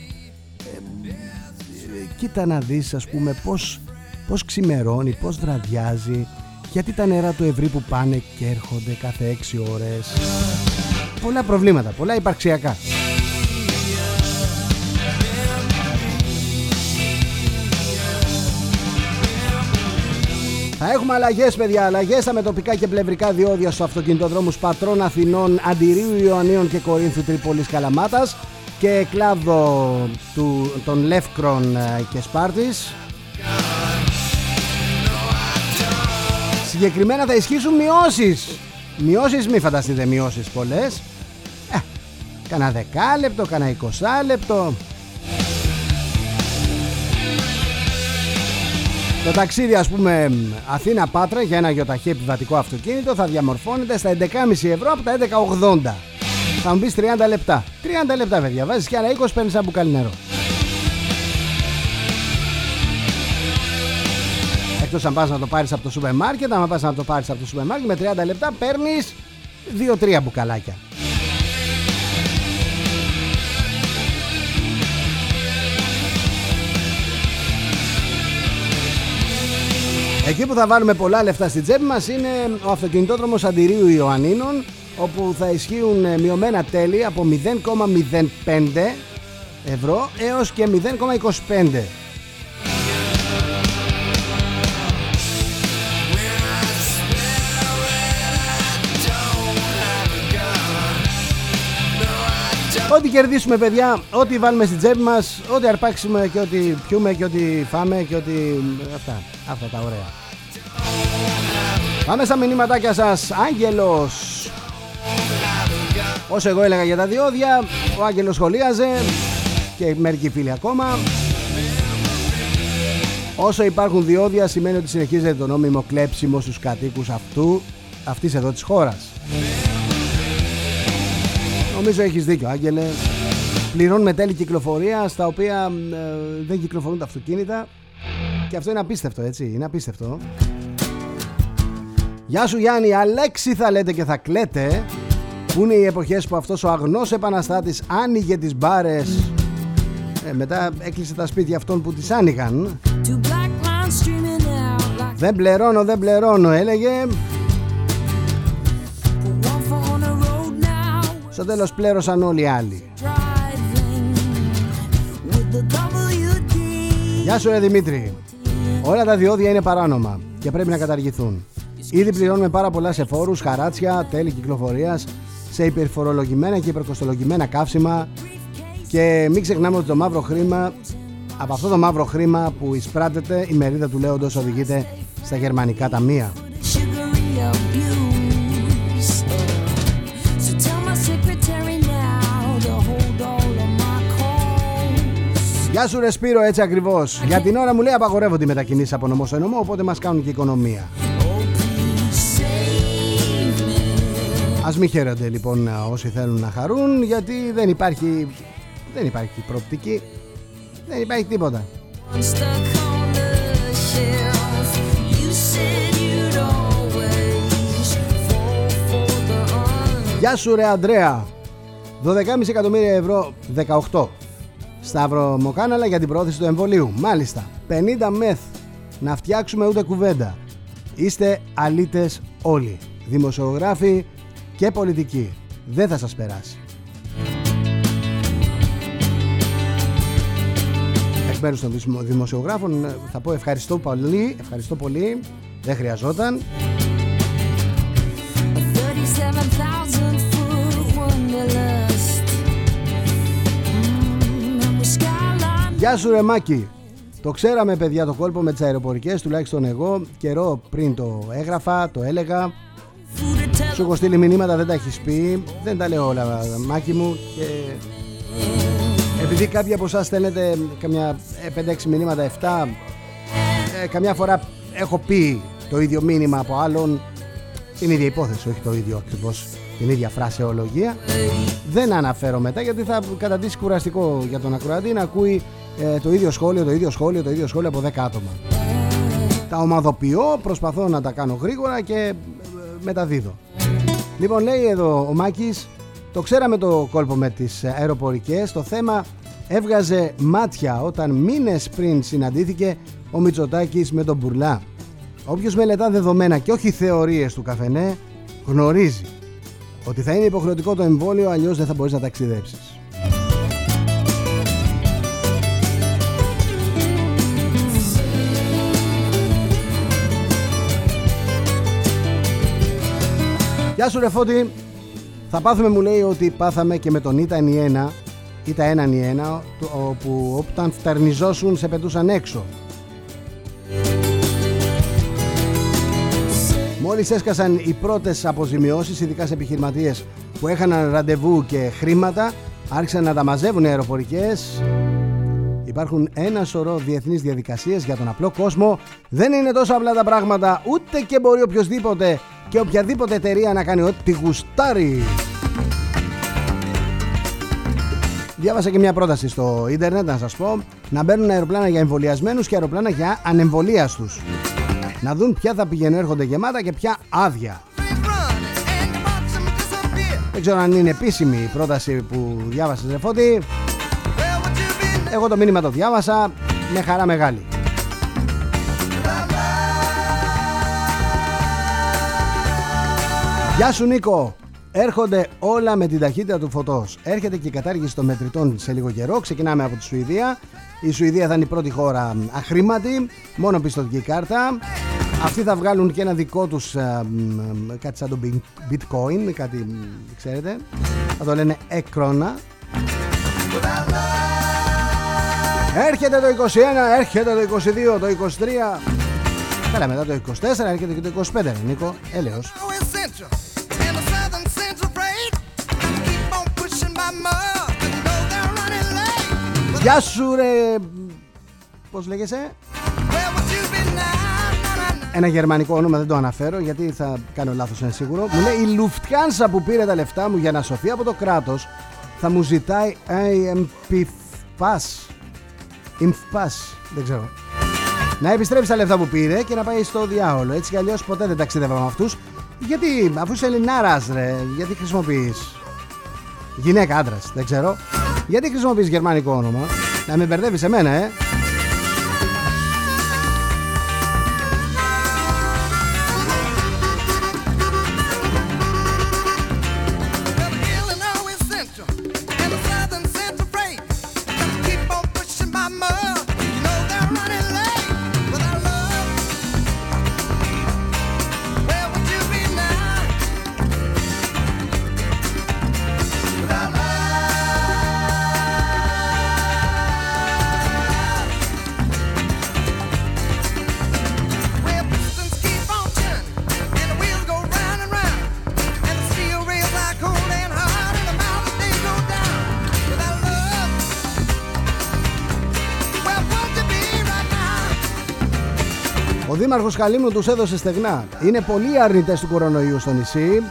κοίτα να δεις ας πούμε πως, πως ξημερώνει, πως βραδιάζει, γιατί τα νερά του ευρύ που πάνε και έρχονται κάθε έξι ώρες. Πολλά προβλήματα, πολλά υπαρξιακά. Θα έχουμε αλλαγές, παιδιά. Αλλαγές στα μετοπικά και πλευρικά διόδια στους αυτοκινητοδρόμους Πατρών Αθηνών, Αντιρίου Ιωαννίων και Κορίνθου Τρίπολης Καλαμάτας και κλάδο του, των Λεύκρων ε, και Σπάρτης. Συγκεκριμένα θα ισχύσουν μειώσεις. Μειώσεις, μη φανταστείτε μειώσεις πολλές. Ε, κάνα δεκάλεπτο, κάνα εικοσάλεπτο. Το ταξίδι ας πούμε Αθήνα-Πάτρα για ένα γιοταχή επιβατικό αυτοκίνητο θα διαμορφώνεται στα 11,5 ευρώ από τα 11,80. Θα μου πεις 30 λεπτά. 30 λεπτά παιδιά, βάζεις και άλλα 20 παίρνεις ένα μπουκάλι νερό. Εκτός αν πας να το πάρεις από το σούπερ μάρκετ, αν πας να το πάρεις από το σούπερ μάρκετ με 30 λεπτά παίρνεις 2-3 μπουκαλάκια. Εκεί που θα βάλουμε πολλά λεφτά στην τσέπη μας είναι ο αυτοκινητόδρομος Αντιρίου Ιωαννίνων όπου θα ισχύουν ε, μειωμένα τέλη από 0,05 ευρώ έως και 0,25 Ό,τι κερδίσουμε παιδιά, ό,τι βάλουμε στην τσέπη μας, ό,τι αρπάξουμε και ό,τι πιούμε και ό,τι φάμε και ό,τι... Αυτά, αυτά τα ωραία. Πάμε στα μηνύματάκια σας. Άγγελος. Όσο εγώ έλεγα για τα διόδια, ο Άγγελος σχολίαζε και μερικοί φίλοι ακόμα. Όσο υπάρχουν διόδια σημαίνει ότι συνεχίζεται το νόμιμο κλέψιμο στους κατοίκους αυτού, αυτής εδώ της χώρας. Νομίζω έχεις δίκιο Άγγελε. Πληρώνουμε τέλη κυκλοφορία στα οποία ε, δεν κυκλοφορούν τα αυτοκίνητα και αυτό είναι απίστευτο έτσι, είναι απίστευτο. Γεια σου Γιάννη, Αλέξη θα λέτε και θα κλαίτε. Πού είναι οι εποχές που αυτός ο αγνός επαναστάτης άνοιγε τις μπάρες; Ε, Μετά έκλεισε τα σπίτια αυτών που τις άνοιγαν. Δεν πληρώνω, δεν πληρώνω έλεγε. Στο τέλος πλέρωσαν όλοι οι άλλοι. Γεια σου ρε Δημήτρη. Όλα τα διόδια είναι παράνομα και πρέπει να καταργηθούν Ήδη πληρώνουμε πάρα πολλά σε φόρους, χαράτσια, τέλη κυκλοφορίας σε υπερφορολογημένα και υπερκοστολογημένα καύσιμα και μην ξεχνάμε ότι το μαύρο χρήμα από αυτό το μαύρο χρήμα που εισπράτεται η μερίδα του λέοντος οδηγείται στα γερμανικά ταμεία. Γεια σου ρε Σπύρο, έτσι ακριβώς. Για την ώρα μου λέει απαγορεύονται οι μετακινήσεις από νομό σε νομό, οπότε μας κάνουν και οικονομία. Ας μην χαίρονται λοιπόν όσοι θέλουν να χαρούν, γιατί δεν υπάρχει, δεν υπάρχει προοπτική, δεν υπάρχει τίποτα. Γεια σου ρε Αντρέα 12,5 εκατομμύρια ευρώ 18 Σταύρο Μοκάναλα για την πρόθεση του εμβολίου. Μάλιστα, 50 μεθ. Να φτιάξουμε ούτε κουβέντα. Είστε αλήτες όλοι. Δημοσιογράφοι και πολιτικοί. Δεν θα σας περάσει. Εκ μέρους των δημοσιογράφων θα πω ευχαριστώ πολύ. Ευχαριστώ πολύ. Δεν χρειαζόταν. Γεια σου ρε Μάκη. Το ξέραμε παιδιά το κόλπο με τις αεροπορικές τουλάχιστον εγώ καιρό πριν το έγραφα, το έλεγα Σου έχω στείλει μηνύματα δεν τα έχεις πει Δεν τα λέω όλα Μάκη μου και επειδή κάποιοι από εσάς στέλνετε καμιά 5-6 ε, μηνύματα 7 ε, καμιά φορά έχω πει το ίδιο μήνυμα από άλλον την ίδια υπόθεση, όχι το ίδιο ακριβώς την ίδια φρασεολογία. Δεν αναφέρω μετά γιατί θα καταντήσει κουραστικό για τον ακροατή να ακούει ε, το ίδιο σχόλιο, το ίδιο σχόλιο, το ίδιο σχόλιο από 10 άτομα. Τα ομαδοποιώ, προσπαθώ να τα κάνω γρήγορα και ε, μεταδίδω. Λοιπόν, λέει εδώ ο Μάκης, το ξέραμε το κόλπο με τις αεροπορικές, το θέμα έβγαζε μάτια όταν μήνες πριν συναντήθηκε ο Μητσοτάκης με τον Μπουρλά. Όποιος μελετά δεδομένα και όχι θεωρίες του καφενέ, γνωρίζει ότι θα είναι υποχρεωτικό το εμβόλιο, αλλιώς δεν θα μπορείς να ταξιδέψεις. Γεια σου ρε Φώτη. Θα πάθουμε μου λέει ότι πάθαμε και με τον Ήτα Νιένα Ήτα ένα Νιένα όπου όταν φτερνιζόσουν σε πετούσαν έξω. Μόλις έσκασαν οι πρώτες αποζημιώσεις ειδικά σε επιχειρηματίες που έχαναν ραντεβού και χρήματα άρχισαν να τα μαζεύουν οι αεροπορικές. Υπάρχουν ένα σωρό διεθνείς διαδικασίες για τον απλό κόσμο. Δεν είναι τόσο απλά τα πράγματα ούτε και μπορεί οποιοδήποτε και οποιαδήποτε εταιρεία να κάνει ό,τι γουστάρει. Διάβασα και μια πρόταση στο ίντερνετ να σας πω να μπαίνουν αεροπλάνα για εμβολιασμένους και αεροπλάνα για ανεμβολίαστους. Να δουν ποια θα πηγαίνουν έρχονται γεμάτα και ποια άδεια. Δεν ξέρω αν είναι επίσημη η πρόταση που διάβασες Ζεφώτη. Εγώ το μήνυμα το διάβασα με χαρά μεγάλη. Γεια σου Νίκο! Έρχονται όλα με την ταχύτητα του φωτός. Έρχεται και η κατάργηση των μετρητών σε λίγο καιρό. Ξεκινάμε από τη Σουηδία. Η Σουηδία θα είναι η πρώτη χώρα αχρήματη, μόνο πιστοτική κάρτα. Αυτοί θα βγάλουν και ένα δικό τους κάτι σαν το bitcoin, κάτι ξέρετε. Θα το λένε έκρονα. Έρχεται το 21, έρχεται το 22, το 23. Καλά μετά το 24 έρχεται και το 25, Νίκο. Έλεος. Γεια σου ρε Πώς λέγεσαι; Ένα γερμανικό όνομα δεν το αναφέρω Γιατί θα κάνω λάθος είναι σίγουρο Μου λέει η Lufthansa που πήρε τα λεφτά μου Για να σωθεί από το κράτος Θα μου ζητάει IMP Pass Pass Δεν ξέρω να επιστρέψει τα λεφτά που πήρε και να πάει στο διάολο. Έτσι κι αλλιώς ποτέ δεν ταξίδευα με αυτούς. Γιατί, αφού είσαι Ελληνάρας, ρε, γιατί χρησιμοποιείς; Γυναίκα, άντρας, δεν ξέρω. Γιατί χρησιμοποιείς γερμανικό όνομα; Να με μπερδεύεις εμένα ε; Δήμαρχος Καλύμνου τους έδωσε στεγνά. Είναι πολύ αρνητές του κορονοϊού στο νησί.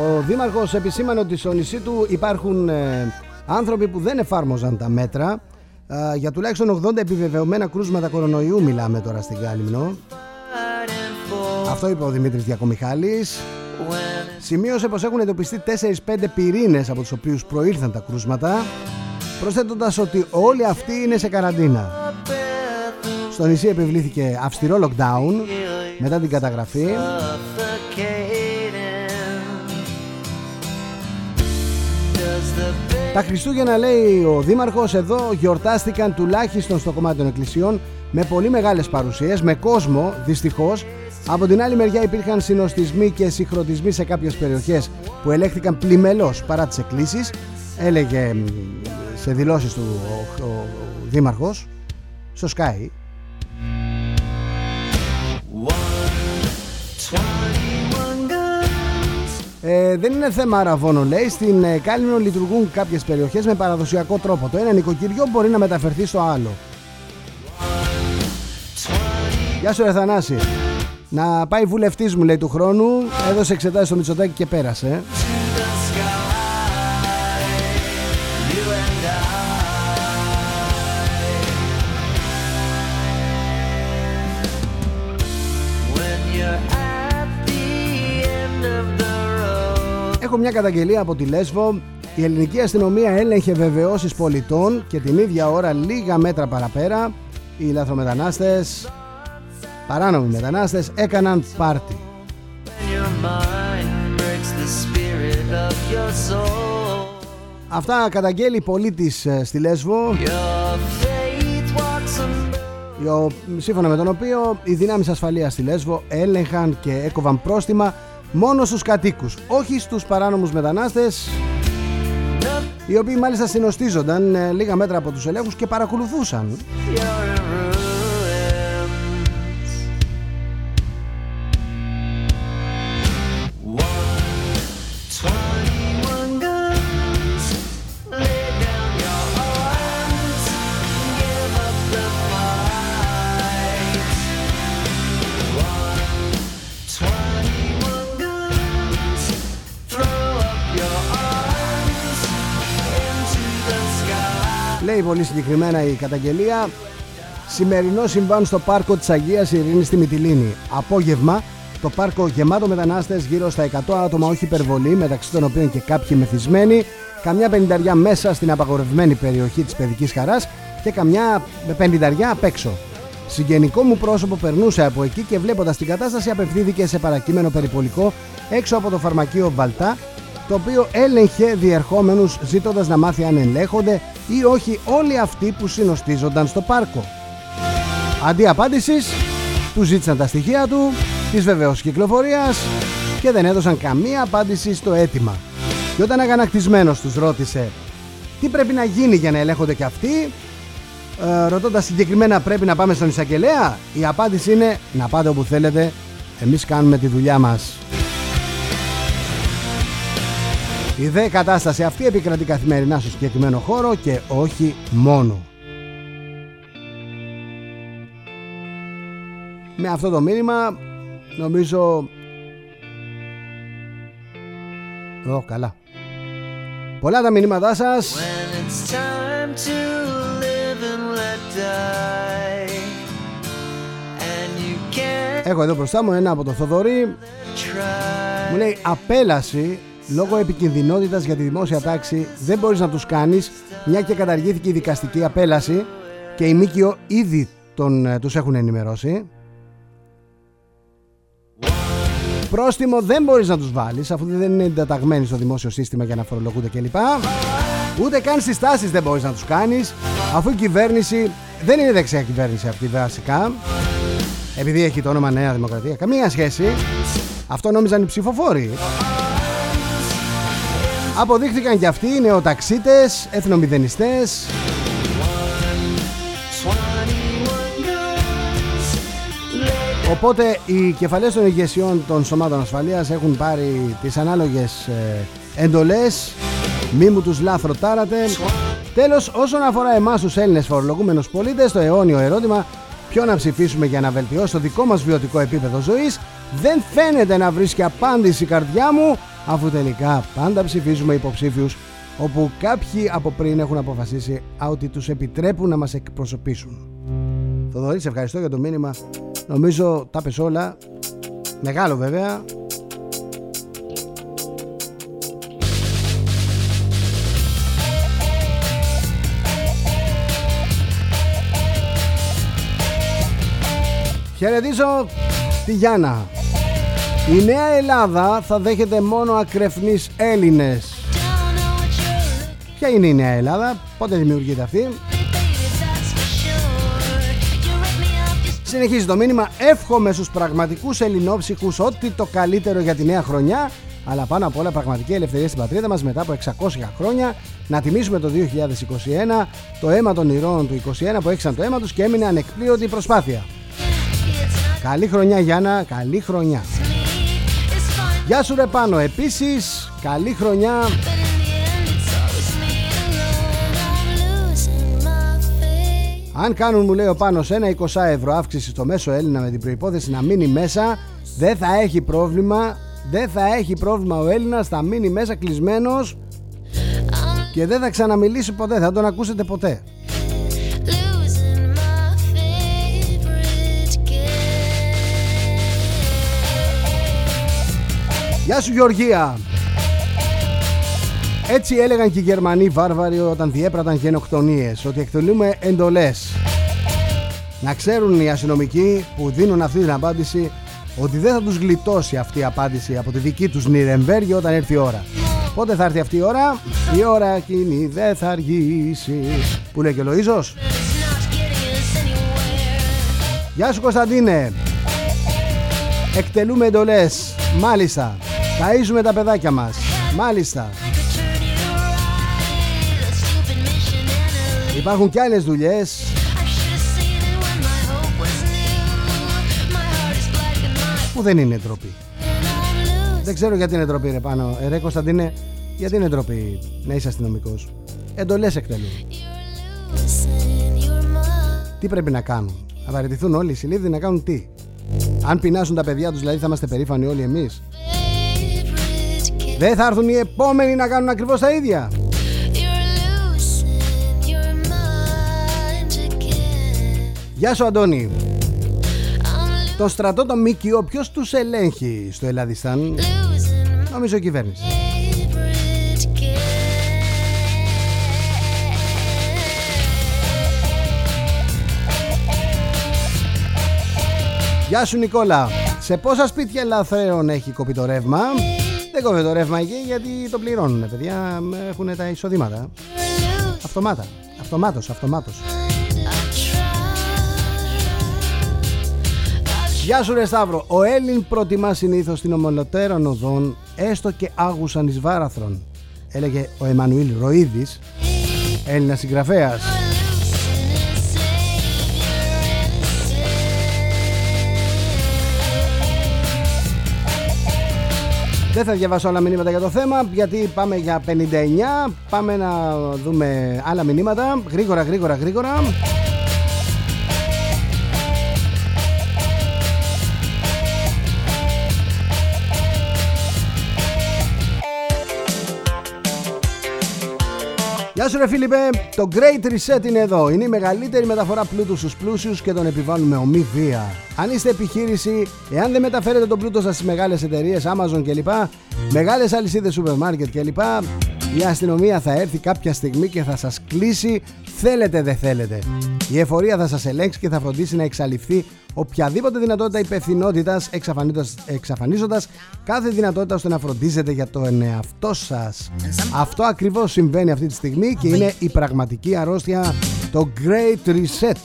Ο Δήμαρχος επισήμανε ότι στο νησί του υπάρχουν ε, άνθρωποι που δεν εφάρμοζαν τα μέτρα. Ε, για τουλάχιστον 80 επιβεβαιωμένα κρούσματα κορονοϊού μιλάμε τώρα στην Κάλυμνο. Αυτό είπε ο Δημήτρης Διακομιχάλης. Σημείωσε πως έχουν εντοπιστεί 4-5 πυρήνες από τους οποίους προήλθαν τα κρούσματα προσθέτοντας ότι όλοι αυτοί είναι σε καραντίνα. Στο νησί επιβλήθηκε αυστηρό lockdown μετά την καταγραφή. Τα Χριστούγεννα λέει ο Δήμαρχος εδώ γιορτάστηκαν τουλάχιστον στο κομμάτι των εκκλησιών με πολύ μεγάλες παρουσίες, με κόσμο δυστυχώς. Από την άλλη μεριά υπήρχαν συνοστισμοί και συγχρονισμοί σε κάποιες περιοχές που ελέγχθηκαν πλημελώς παρά τις εκκλήσεις. Έλεγε σε δηλώσεις του ο, ο, ο Δήμαρχος στο Sky Ε, δεν είναι θέμα αραβώνων, λέει. Στην ε, Κάλυμνο λειτουργούν κάποιες περιοχές με παραδοσιακό τρόπο. Το ένα νοικοκυριό μπορεί να μεταφερθεί στο άλλο. Γεια σου, Εθανάση. Να πάει βουλευτής μου λέει του χρόνου Έδωσε εξετάσεις στο Μητσοτάκι και πέρασε Έχω μια καταγγελία από τη Λέσβο η ελληνική αστυνομία έλεγχε βεβαιώσεις πολιτών και την ίδια ώρα λίγα μέτρα παραπέρα οι λαθρομετανάστες, παράνομοι μετανάστες έκαναν πάρτι. Αυτά καταγγέλει πολίτης ε, στη Λέσβο σύμφωνα με τον οποίο οι δυνάμεις ασφαλείας στη Λέσβο έλεγχαν και έκοβαν πρόστιμα μόνο στους κατοίκους, όχι στους παράνομους μετανάστες οι οποίοι μάλιστα συνοστίζονταν ε, λίγα μέτρα από τους ελέγχους και παρακολουθούσαν. Πολύ συγκεκριμένα η καταγγελία. Σημερινό συμβάν στο πάρκο της Αγίας Ειρήνης στη Μυτιλίνη. Απόγευμα το πάρκο γεμάτο μετανάστες γύρω στα 100 άτομα όχι υπερβολή μεταξύ των οποίων και κάποιοι μεθυσμένοι. Καμιά πενηνταριά μέσα στην απαγορευμένη περιοχή της παιδικής χαράς και καμιά πενηνταριά απ' έξω. Συγγενικό μου πρόσωπο περνούσε από εκεί και βλέποντας την κατάσταση απευθύνθηκε σε παρακείμενο περιπολικό έξω από το φαρμακείο Βαλτά το οποίο έλεγχε διερχόμενους ζητώντας να μάθει αν ελέγχονται ή όχι όλοι αυτοί που συνοστίζονταν στο πάρκο. Αντί απάντησης, του ζήτησαν τα στοιχεία του, της βεβαίως κυκλοφορίας και δεν έδωσαν καμία απάντηση στο αίτημα. Και όταν αγανακτισμένος τους ρώτησε τι πρέπει να γίνει για να ελέγχονται και αυτοί, ε, ρωτώντας συγκεκριμένα πρέπει να πάμε στον Ισακελέα, η απάντηση είναι να πάτε όπου θέλετε, εμείς κάνουμε τη δουλειά μας. Η δε κατάσταση αυτή επικρατεί καθημερινά στο συγκεκριμένο χώρο και όχι μόνο. Με αυτό το μήνυμα νομίζω... Ω, καλά. Πολλά τα μηνύματά σας. Έχω εδώ μπροστά μου ένα από το Θοδωρή Μου λέει απέλαση λόγω επικινδυνότητας για τη δημόσια τάξη δεν μπορείς να τους κάνεις μια και καταργήθηκε η δικαστική απέλαση και οι ΜΚΟ ήδη τον, ε, τους έχουν ενημερώσει. Πρόστιμο δεν μπορείς να τους βάλεις αφού δεν είναι ενταταγμένοι στο δημόσιο σύστημα για να φορολογούνται κλπ. Ούτε καν συστάσεις δεν μπορείς να τους κάνεις αφού η κυβέρνηση δεν είναι δεξιά κυβέρνηση αυτή βασικά επειδή έχει το όνομα Νέα Δημοκρατία. Καμία σχέση. Αυτό νόμιζαν οι ψηφοφόροι. Αποδείχθηκαν και αυτοί οι νεοταξίτες, εθνομηδενιστές. Οπότε οι κεφαλές των ηγεσιών των σωμάτων ασφαλείας έχουν πάρει τις ανάλογες ε, εντολές. Μη μου τους λάθροτάρατε. Τέλος όσον αφορά εμάς τους Έλληνες φορολογούμενους πολίτες Το αιώνιο ερώτημα Ποιο να ψηφίσουμε για να βελτιώσει το δικό μας βιωτικό επίπεδο ζωής Δεν φαίνεται να βρίσκει απάντηση η καρδιά μου αφού τελικά πάντα ψηφίζουμε υποψήφιους όπου κάποιοι από πριν έχουν αποφασίσει ότι τους επιτρέπουν να μας εκπροσωπήσουν. Θοδωρή, σε ευχαριστώ για το μήνυμα. Νομίζω τα πες όλα. Μεγάλο βέβαια. Χαιρετίζω τη Γιάννα η Νέα Ελλάδα θα δέχεται μόνο ακρεφνείς Έλληνες. Ποια είναι η Νέα Ελλάδα, πότε δημιουργείται αυτή; Συνεχίζει το μήνυμα Εύχομαι στους πραγματικούς ελληνόψυχους Ό,τι το καλύτερο για τη νέα χρονιά Αλλά πάνω απ' όλα πραγματική ελευθερία στην πατρίδα μας Μετά από 600 χρόνια Να τιμήσουμε το 2021 Το αίμα των ηρώων του 2021 Που έξαν το αίμα τους και έμεινε ανεκπλήρωτη προσπάθεια Καλή χρονιά Γιάννα Καλή χρονιά Γεια σου ρε πάνω Επίσης καλή χρονιά Αν κάνουν, μου λέει ο Πάνος, ένα 20 ευρώ αύξηση στο μέσο Έλληνα με την προϋπόθεση να μείνει μέσα, δεν θα έχει πρόβλημα. Δεν θα έχει πρόβλημα ο Έλληνας, θα μείνει μέσα κλεισμένος και δεν θα ξαναμιλήσει ποτέ, θα τον ακούσετε ποτέ. Γεια σου Γεωργία. Έτσι έλεγαν και οι Γερμανοί βάρβαροι όταν διέπραταν γενοκτονίες Ότι εκτελούμε εντολές. Να ξέρουν οι αστυνομικοί που δίνουν αυτή την απάντηση Ότι δεν θα τους γλιτώσει αυτή η απάντηση από τη δική τους Νιρεμβέργη όταν έρθει η ώρα. Πότε θα έρθει αυτή η ώρα; Η ώρα εκείνη δεν θα αργήσει. Που λέει και ο Λοΐζος; It's not getting us anywhere. Γεια σου Κωνσταντίνε. Εκτελούμε εντολές. Μάλιστα Ταΐζουμε τα παιδάκια μας Μάλιστα I could turn you right. A stupid mission and a Υπάρχουν και άλλες δουλειές I should have seen it when my hope was new. My heart is black and my που δεν είναι ντροπή and I'm losing. Δεν ξέρω γιατί είναι ντροπή ρε πάνω ε, Ρε Κωνσταντίνε Γιατί είναι ντροπή να είσαι αστυνομικός; Εντολές εκτελούν You're losing your mind. Τι πρέπει να κάνουν; Να παραιτηθούν όλοι οι συλλήφθοι να κάνουν τι; Αν πεινάσουν τα παιδιά τους δηλαδή θα είμαστε περήφανοι όλοι εμείς; Favorite game. Δεν θα έρθουν οι επόμενοι να κάνουν ακριβώς τα ίδια You're losing your mind again. Γεια σου Αντώνη I'm Το στρατό των ΜΚΟ ποιος τους ελέγχει στο Ελλαδιστάν losing Νομίζω η κυβέρνηση favorite game. Γεια σου Νικόλα Σε πόσα σπίτια λαθρέων έχει κοπεί το ρεύμα; Δεν κόβει το ρεύμα εκεί γιατί το πληρώνουν παιδιά. Έχουν τα εισοδήματα. Αυτομάτα. Αυτομάτως, αυτομάτως. Γεια σου ρε Σταύρο. Ο Έλλην προτιμά συνήθως την ομολωτέρων οδών Έστω και άγουσαν εις βάραθρον Έλεγε ο Εμμανουήλ Ροίδης Έλληνας συγγραφέας Δεν θα διαβάσω άλλα μηνύματα για το θέμα γιατί πάμε για 59 Πάμε να δούμε άλλα μηνύματα. Γρήγορα, γρήγορα, γρήγορα Γεια σου ρε Φίλιππε, το Great Reset είναι εδώ. Είναι η μεγαλύτερη μεταφορά πλούτου στους πλούσιους και τον επιβάλλουμε ομή βία. Αν είστε επιχείρηση, εάν δεν μεταφέρετε τον πλούτο σας στις μεγάλες εταιρείες, Amazon κλπ, μεγάλες αλυσίδες σούπερ μάρκετ κλπ, η αστυνομία θα έρθει κάποια στιγμή και θα σας κλείσει θέλετε δεν θέλετε. Η εφορία θα σας ελέγξει και θα φροντίσει να εξαλειφθεί οποιαδήποτε δυνατότητα υπευθυνότητας εξαφανίζοντας κάθε δυνατότητα ώστε να φροντίζετε για τον εαυτό σας. Αυτό ακριβώς συμβαίνει αυτή τη στιγμή και είναι η πραγματική αρρώστια, το Great Reset.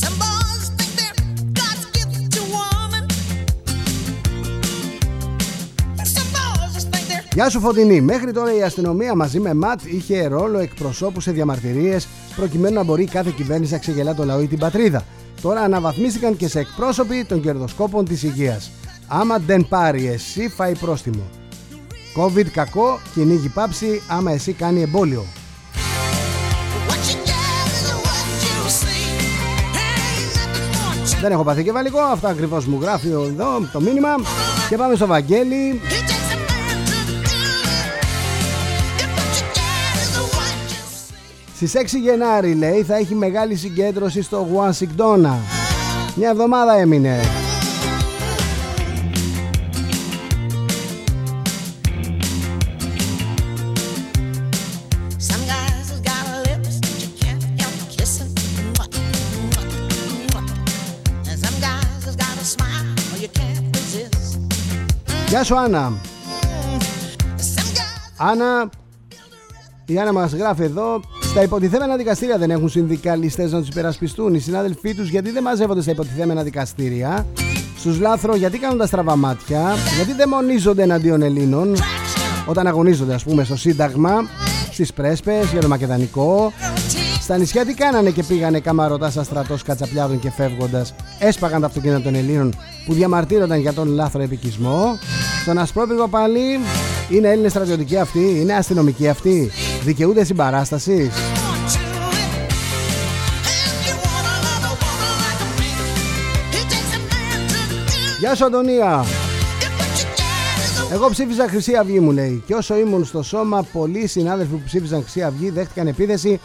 Some boys think they're God's gift to woman. Some boys just think they're Γεια σου Φωτεινή. Μέχρι τώρα η αστυνομία μαζί με ΜΑΤ είχε ρόλο εκπροσώπου σε διαμαρτυρίες προκειμένου να μπορεί κάθε κυβέρνηση να ξεγελά το λαό ή την πατρίδα. Τώρα αναβαθμίστηκαν και σε εκπρόσωποι των κερδοσκόπων της υγείας. Άμα δεν πάρει εσύ φάει πρόστιμο. COVID κακό, κυνήγι πάψη άμα εσύ κάνει εμπόλιο. what you get is what you see. Ain't nothing more to Δεν έχω πάθει και βαλικό, αυτά ακριβώς μου γράφει εδώ το μήνυμα. Και πάμε στο Βαγγέλη. Στις 6 Γενάρη λέει θα έχει μεγάλη συγκέντρωση στο Γουανσιγκτόνα. Μια εβδομάδα έμεινε. Some guys has got lips that you can't help kissing. And some guys has got a smile you can't resist. Γεια σου Άννα. Some guys Άννα, η Άννα μας γράφει εδώ στα υποτιθέμενα δικαστήρια δεν έχουν συνδικαλιστές να τους υπερασπιστούν οι συνάδελφοί τους γιατί δεν μαζεύονται στα υποτιθέμενα δικαστήρια; Στους λάθρο γιατί κάνουν τα στραβά μάτια; Γιατί δαιμονίζονται εναντίον Ελλήνων; Όταν αγωνίζονται ας πούμε στο Σύνταγμα στις πρέσπες για το Μακεδανικό στα νησιά τι κάνανε και πήγανε καμαρωτά σαν στρατός κατσαπλιάδων και φεύγοντας; Έσπαγαν τα αυτοκίνητα των Ελλήνων που διαμαρτύρονταν για τον λάθρο επικισμό; Στον Ασπρόπυργο πάλι είναι Έλληνες στρατιωτικοί αυτοί, είναι αστυνομικοί αυτοί, δικαιούνται συμπαράστασης. Γεια σου Αντωνία. Εγώ ψήφιζα Χρυσή Αυγή μου λέει. Και όσο ήμουν στο σώμα Πολλοί συνάδελφοι που ψήφιζαν Χρυσή Αυγή Δέχτηκαν επίθεση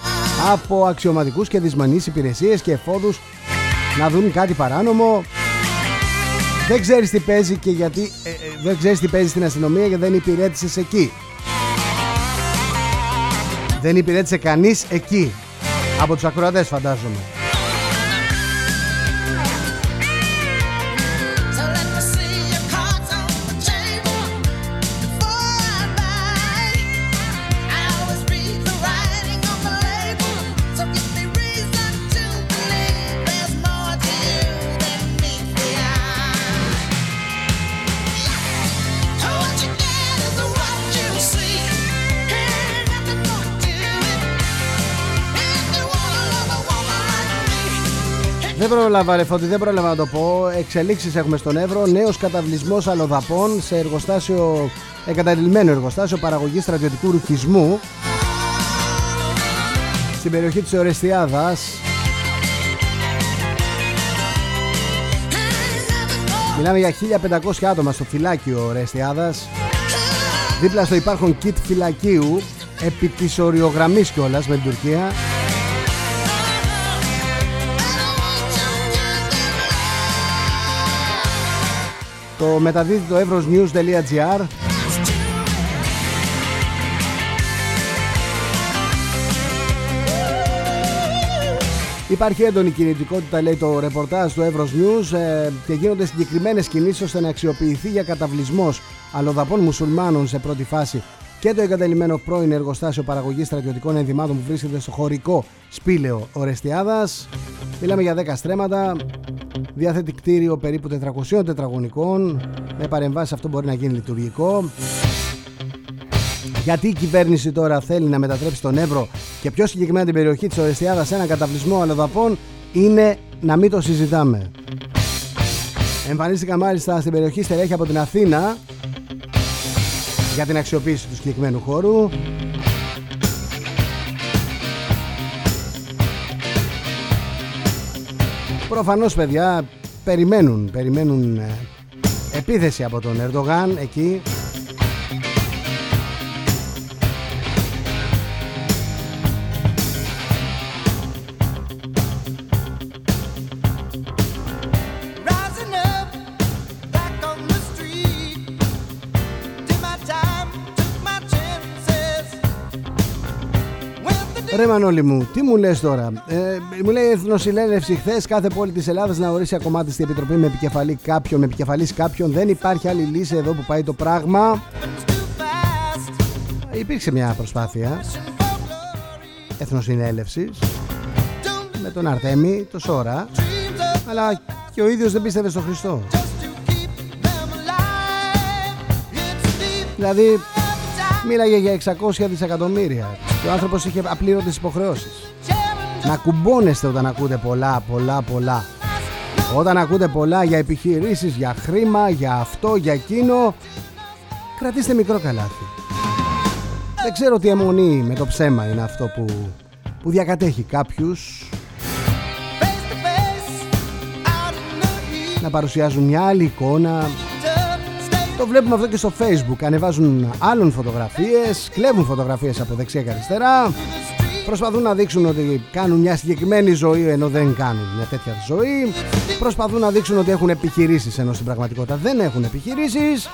από αξιωματικούς και δυσμανείς υπηρεσίες Και εφόδους να δουν κάτι παράνομο δεν ξέρεις τι παίζει και γιατί ε, ε, δεν ξέρεις τι παίζει στην αστυνομία γιατί δεν υπηρέτησες εκεί. Δεν υπηρέτησε κανείς εκεί. Από τους ακροατές φαντάζομαι Δεν πρόλαβα ρε Φώτη, δεν πρόλαβα να το πω. Εξελίξεις έχουμε στον Εύρο. Νέος καταβλισμός αλλοδαπών σε εργοστάσιο, εγκαταλειμμένο εργοστάσιο παραγωγής στρατιωτικού ρουχισμού στην περιοχή της Ορεστιάδας. Μιλάμε για 1500 άτομα στο φυλάκιο Ορεστιάδας. Δίπλα στο υπάρχον κιτ φυλακίου επί της οριογραμμής κιόλας με την Τουρκία. Το μεταδίδει το evrosnews.gr Υπάρχει έντονη κινητικότητα, λέει το ρεπορτάζ του Evros News ε, και γίνονται συγκεκριμένες κινήσεις ώστε να αξιοποιηθεί για καταβλισμός αλλοδαπών μουσουλμάνων σε πρώτη φάση και το εγκαταλειμμένο πρώην εργοστάσιο παραγωγής στρατιωτικών ενδυμάτων που βρίσκεται στο χωρικό σπήλαιο Ορεστιάδας. Μιλάμε για 10 στρέμματα. Διαθέτει κτίριο περίπου 400 τετραγωνικών. Με παρεμβάσεις αυτό μπορεί να γίνει λειτουργικό. Γιατί η κυβέρνηση τώρα θέλει να μετατρέψει τον Εύρο και πιο συγκεκριμένα την περιοχή της Ορεστιάδας σε ένα καταβλισμό αλλοδαπών είναι να μην το συζητάμε. Εμφανίστηκαν μάλιστα στην περιοχή στερέχη από την Αθήνα για την αξιοποίηση του συγκεκριμένου χώρου. Προφανώς παιδιά περιμένουν, περιμένουν ε, επίθεση από τον Ερντογάν εκεί Ρε Μανώλη μου, τι μου λες τώρα; Ε, μου λέει η Εθνοσυνέλευση χθες κάθε πόλη της Ελλάδας να ορίσει ακομμάτι στην επιτροπή με επικεφαλή κάποιον, με επικεφαλής κάποιον. Δεν υπάρχει άλλη λύση εδώ που πάει το πράγμα. too fast. Υπήρξε μια προσπάθεια Εθνοσυνέλευσης Don't με τον Αρτέμι, το Σόρα, dreams of αλλά και ο ίδιος δεν πίστευε στον Χριστό. just to keep them alive. It's deep Δηλαδή time. μίλαγε για 600 δισεκατομμύρια και ο άνθρωπος είχε απλήρωτες υποχρεώσεις. Challenge Να κουμπώνεστε όταν ακούτε πολλά, πολλά, πολλά. Όταν ακούτε πολλά για επιχειρήσεις, για χρήμα, για αυτό, για εκείνο, κρατήστε μικρό καλάθι. Δεν ξέρω τι αιμονή με το ψέμα είναι αυτό που, που διακατέχει κάποιους face to face. Out in the heat. να παρουσιάζουν μια άλλη εικόνα. Stay Το βλέπουμε αυτό και στο facebook. Ανεβάζουν άλλων φωτογραφίες, κλέβουν φωτογραφίες από δεξιά και αριστερά. Προσπαθούν να δείξουν ότι κάνουν μια συγκεκριμένη ζωή ενώ δεν κάνουν μια τέτοια ζωή. Προσπαθούν να δείξουν ότι έχουν επιχειρήσεις ενώ στην πραγματικότητα δεν έχουν επιχειρήσεις.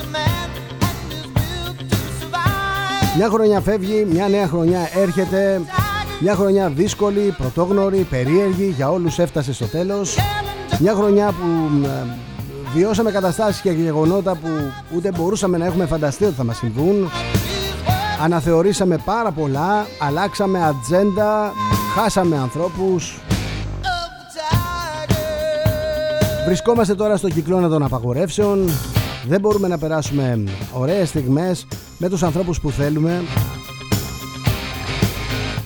A man and his will to survive. Μια χρονιά φεύγει, μια νέα χρονιά έρχεται. Μια χρονιά δύσκολη, πρωτόγνωρη, περίεργη, για όλους έφτασε στο τέλος. Μια χρονιά που ε, βιώσαμε καταστάσεις και γεγονότα που ούτε μπορούσαμε να έχουμε φανταστεί ότι θα μας συμβούν. Αναθεωρήσαμε πάρα πολλά, αλλάξαμε ατζέντα, Χάσαμε ανθρώπους. Βρισκόμαστε τώρα στο κυκλώνα των απαγορεύσεων. Δεν μπορούμε να περάσουμε ωραίες στιγμές με τους ανθρώπους που θέλουμε.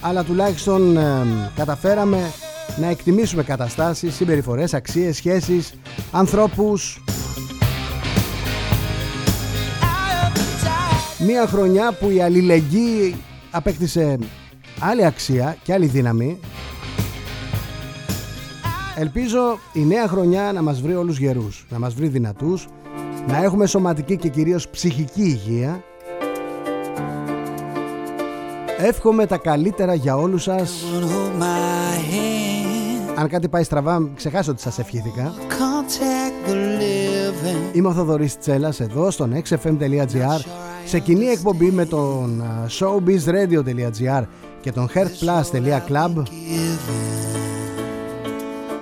Αλλά τουλάχιστον ε, καταφέραμε να εκτιμήσουμε καταστάσεις, συμπεριφορές, αξίες, σχέσεις, ανθρώπους. Μία χρονιά που η αλληλεγγύη απέκτησε άλλη αξία και άλλη δύναμη. Ελπίζω η νέα χρονιά να μας βρει όλους γερούς, να μας βρει δυνατούς, να έχουμε σωματική και κυρίως ψυχική υγεία. Εύχομαι τα καλύτερα για όλους σας. Αν κάτι πάει στραβά, ξεχάσω ότι σας ευχήθηκα. Είμαι ο Θοδωρής Τσέλας εδώ στον xfm.gr σε κοινή εκπομπή με τον α, showbizradio.gr και τον heartplus.club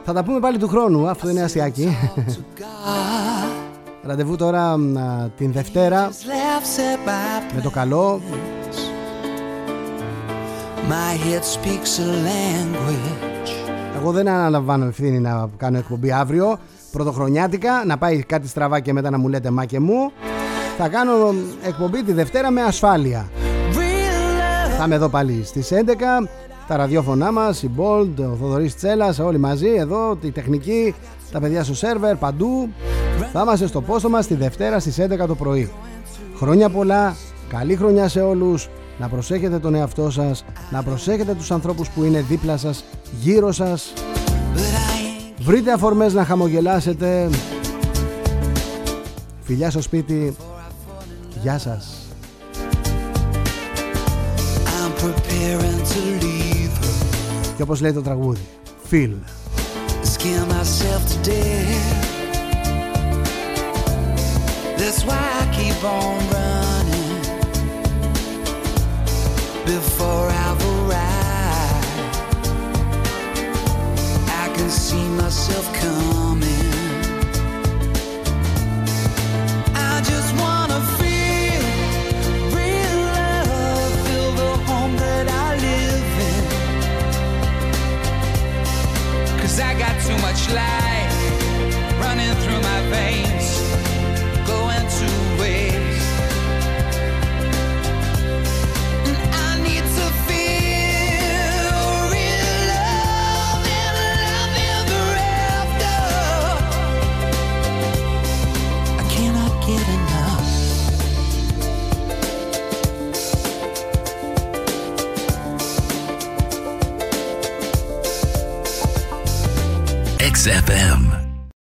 Θα τα πούμε πάλι του χρόνου, αυτό είναι αστιακή. Ραντεβού τώρα α, την Δευτέρα με το καλό. My head speaks a language. Εγώ δεν αναλαμβάνω ευθύνη να κάνω εκπομπή αύριο. Πρωτοχρονιάτικα, να πάει κάτι στραβά και μετά να μου λέτε μα και μου. Θα κάνω εκπομπή τη Δευτέρα με ασφάλεια. Θα είμαι εδώ πάλι στις 11. Τα ραδιόφωνά μας, η Bold, ο Θοδωρής Τσέλας, όλοι μαζί εδώ, τη τεχνική, τα παιδιά στο σερβερ, παντού. Θα είμαστε στο πόστο μας τη Δευτέρα στις 11 το πρωί. Χρόνια πολλά, καλή χρονιά σε όλους, να προσέχετε τον εαυτό σας, να προσέχετε τους ανθρώπους που είναι δίπλα σας, γύρω σας. Βρείτε αφορμές να χαμογελάσετε. Φιλιά στο σπίτι. Γεια σας. I'm preparing to leave her. Και όπως λέει το τραγούδι. Feel. Scare myself to death. That's why I keep on running before I've arrived. I can see myself coming. I just wanna feel real love, feel the home that I live in. Cause I got too much life FM.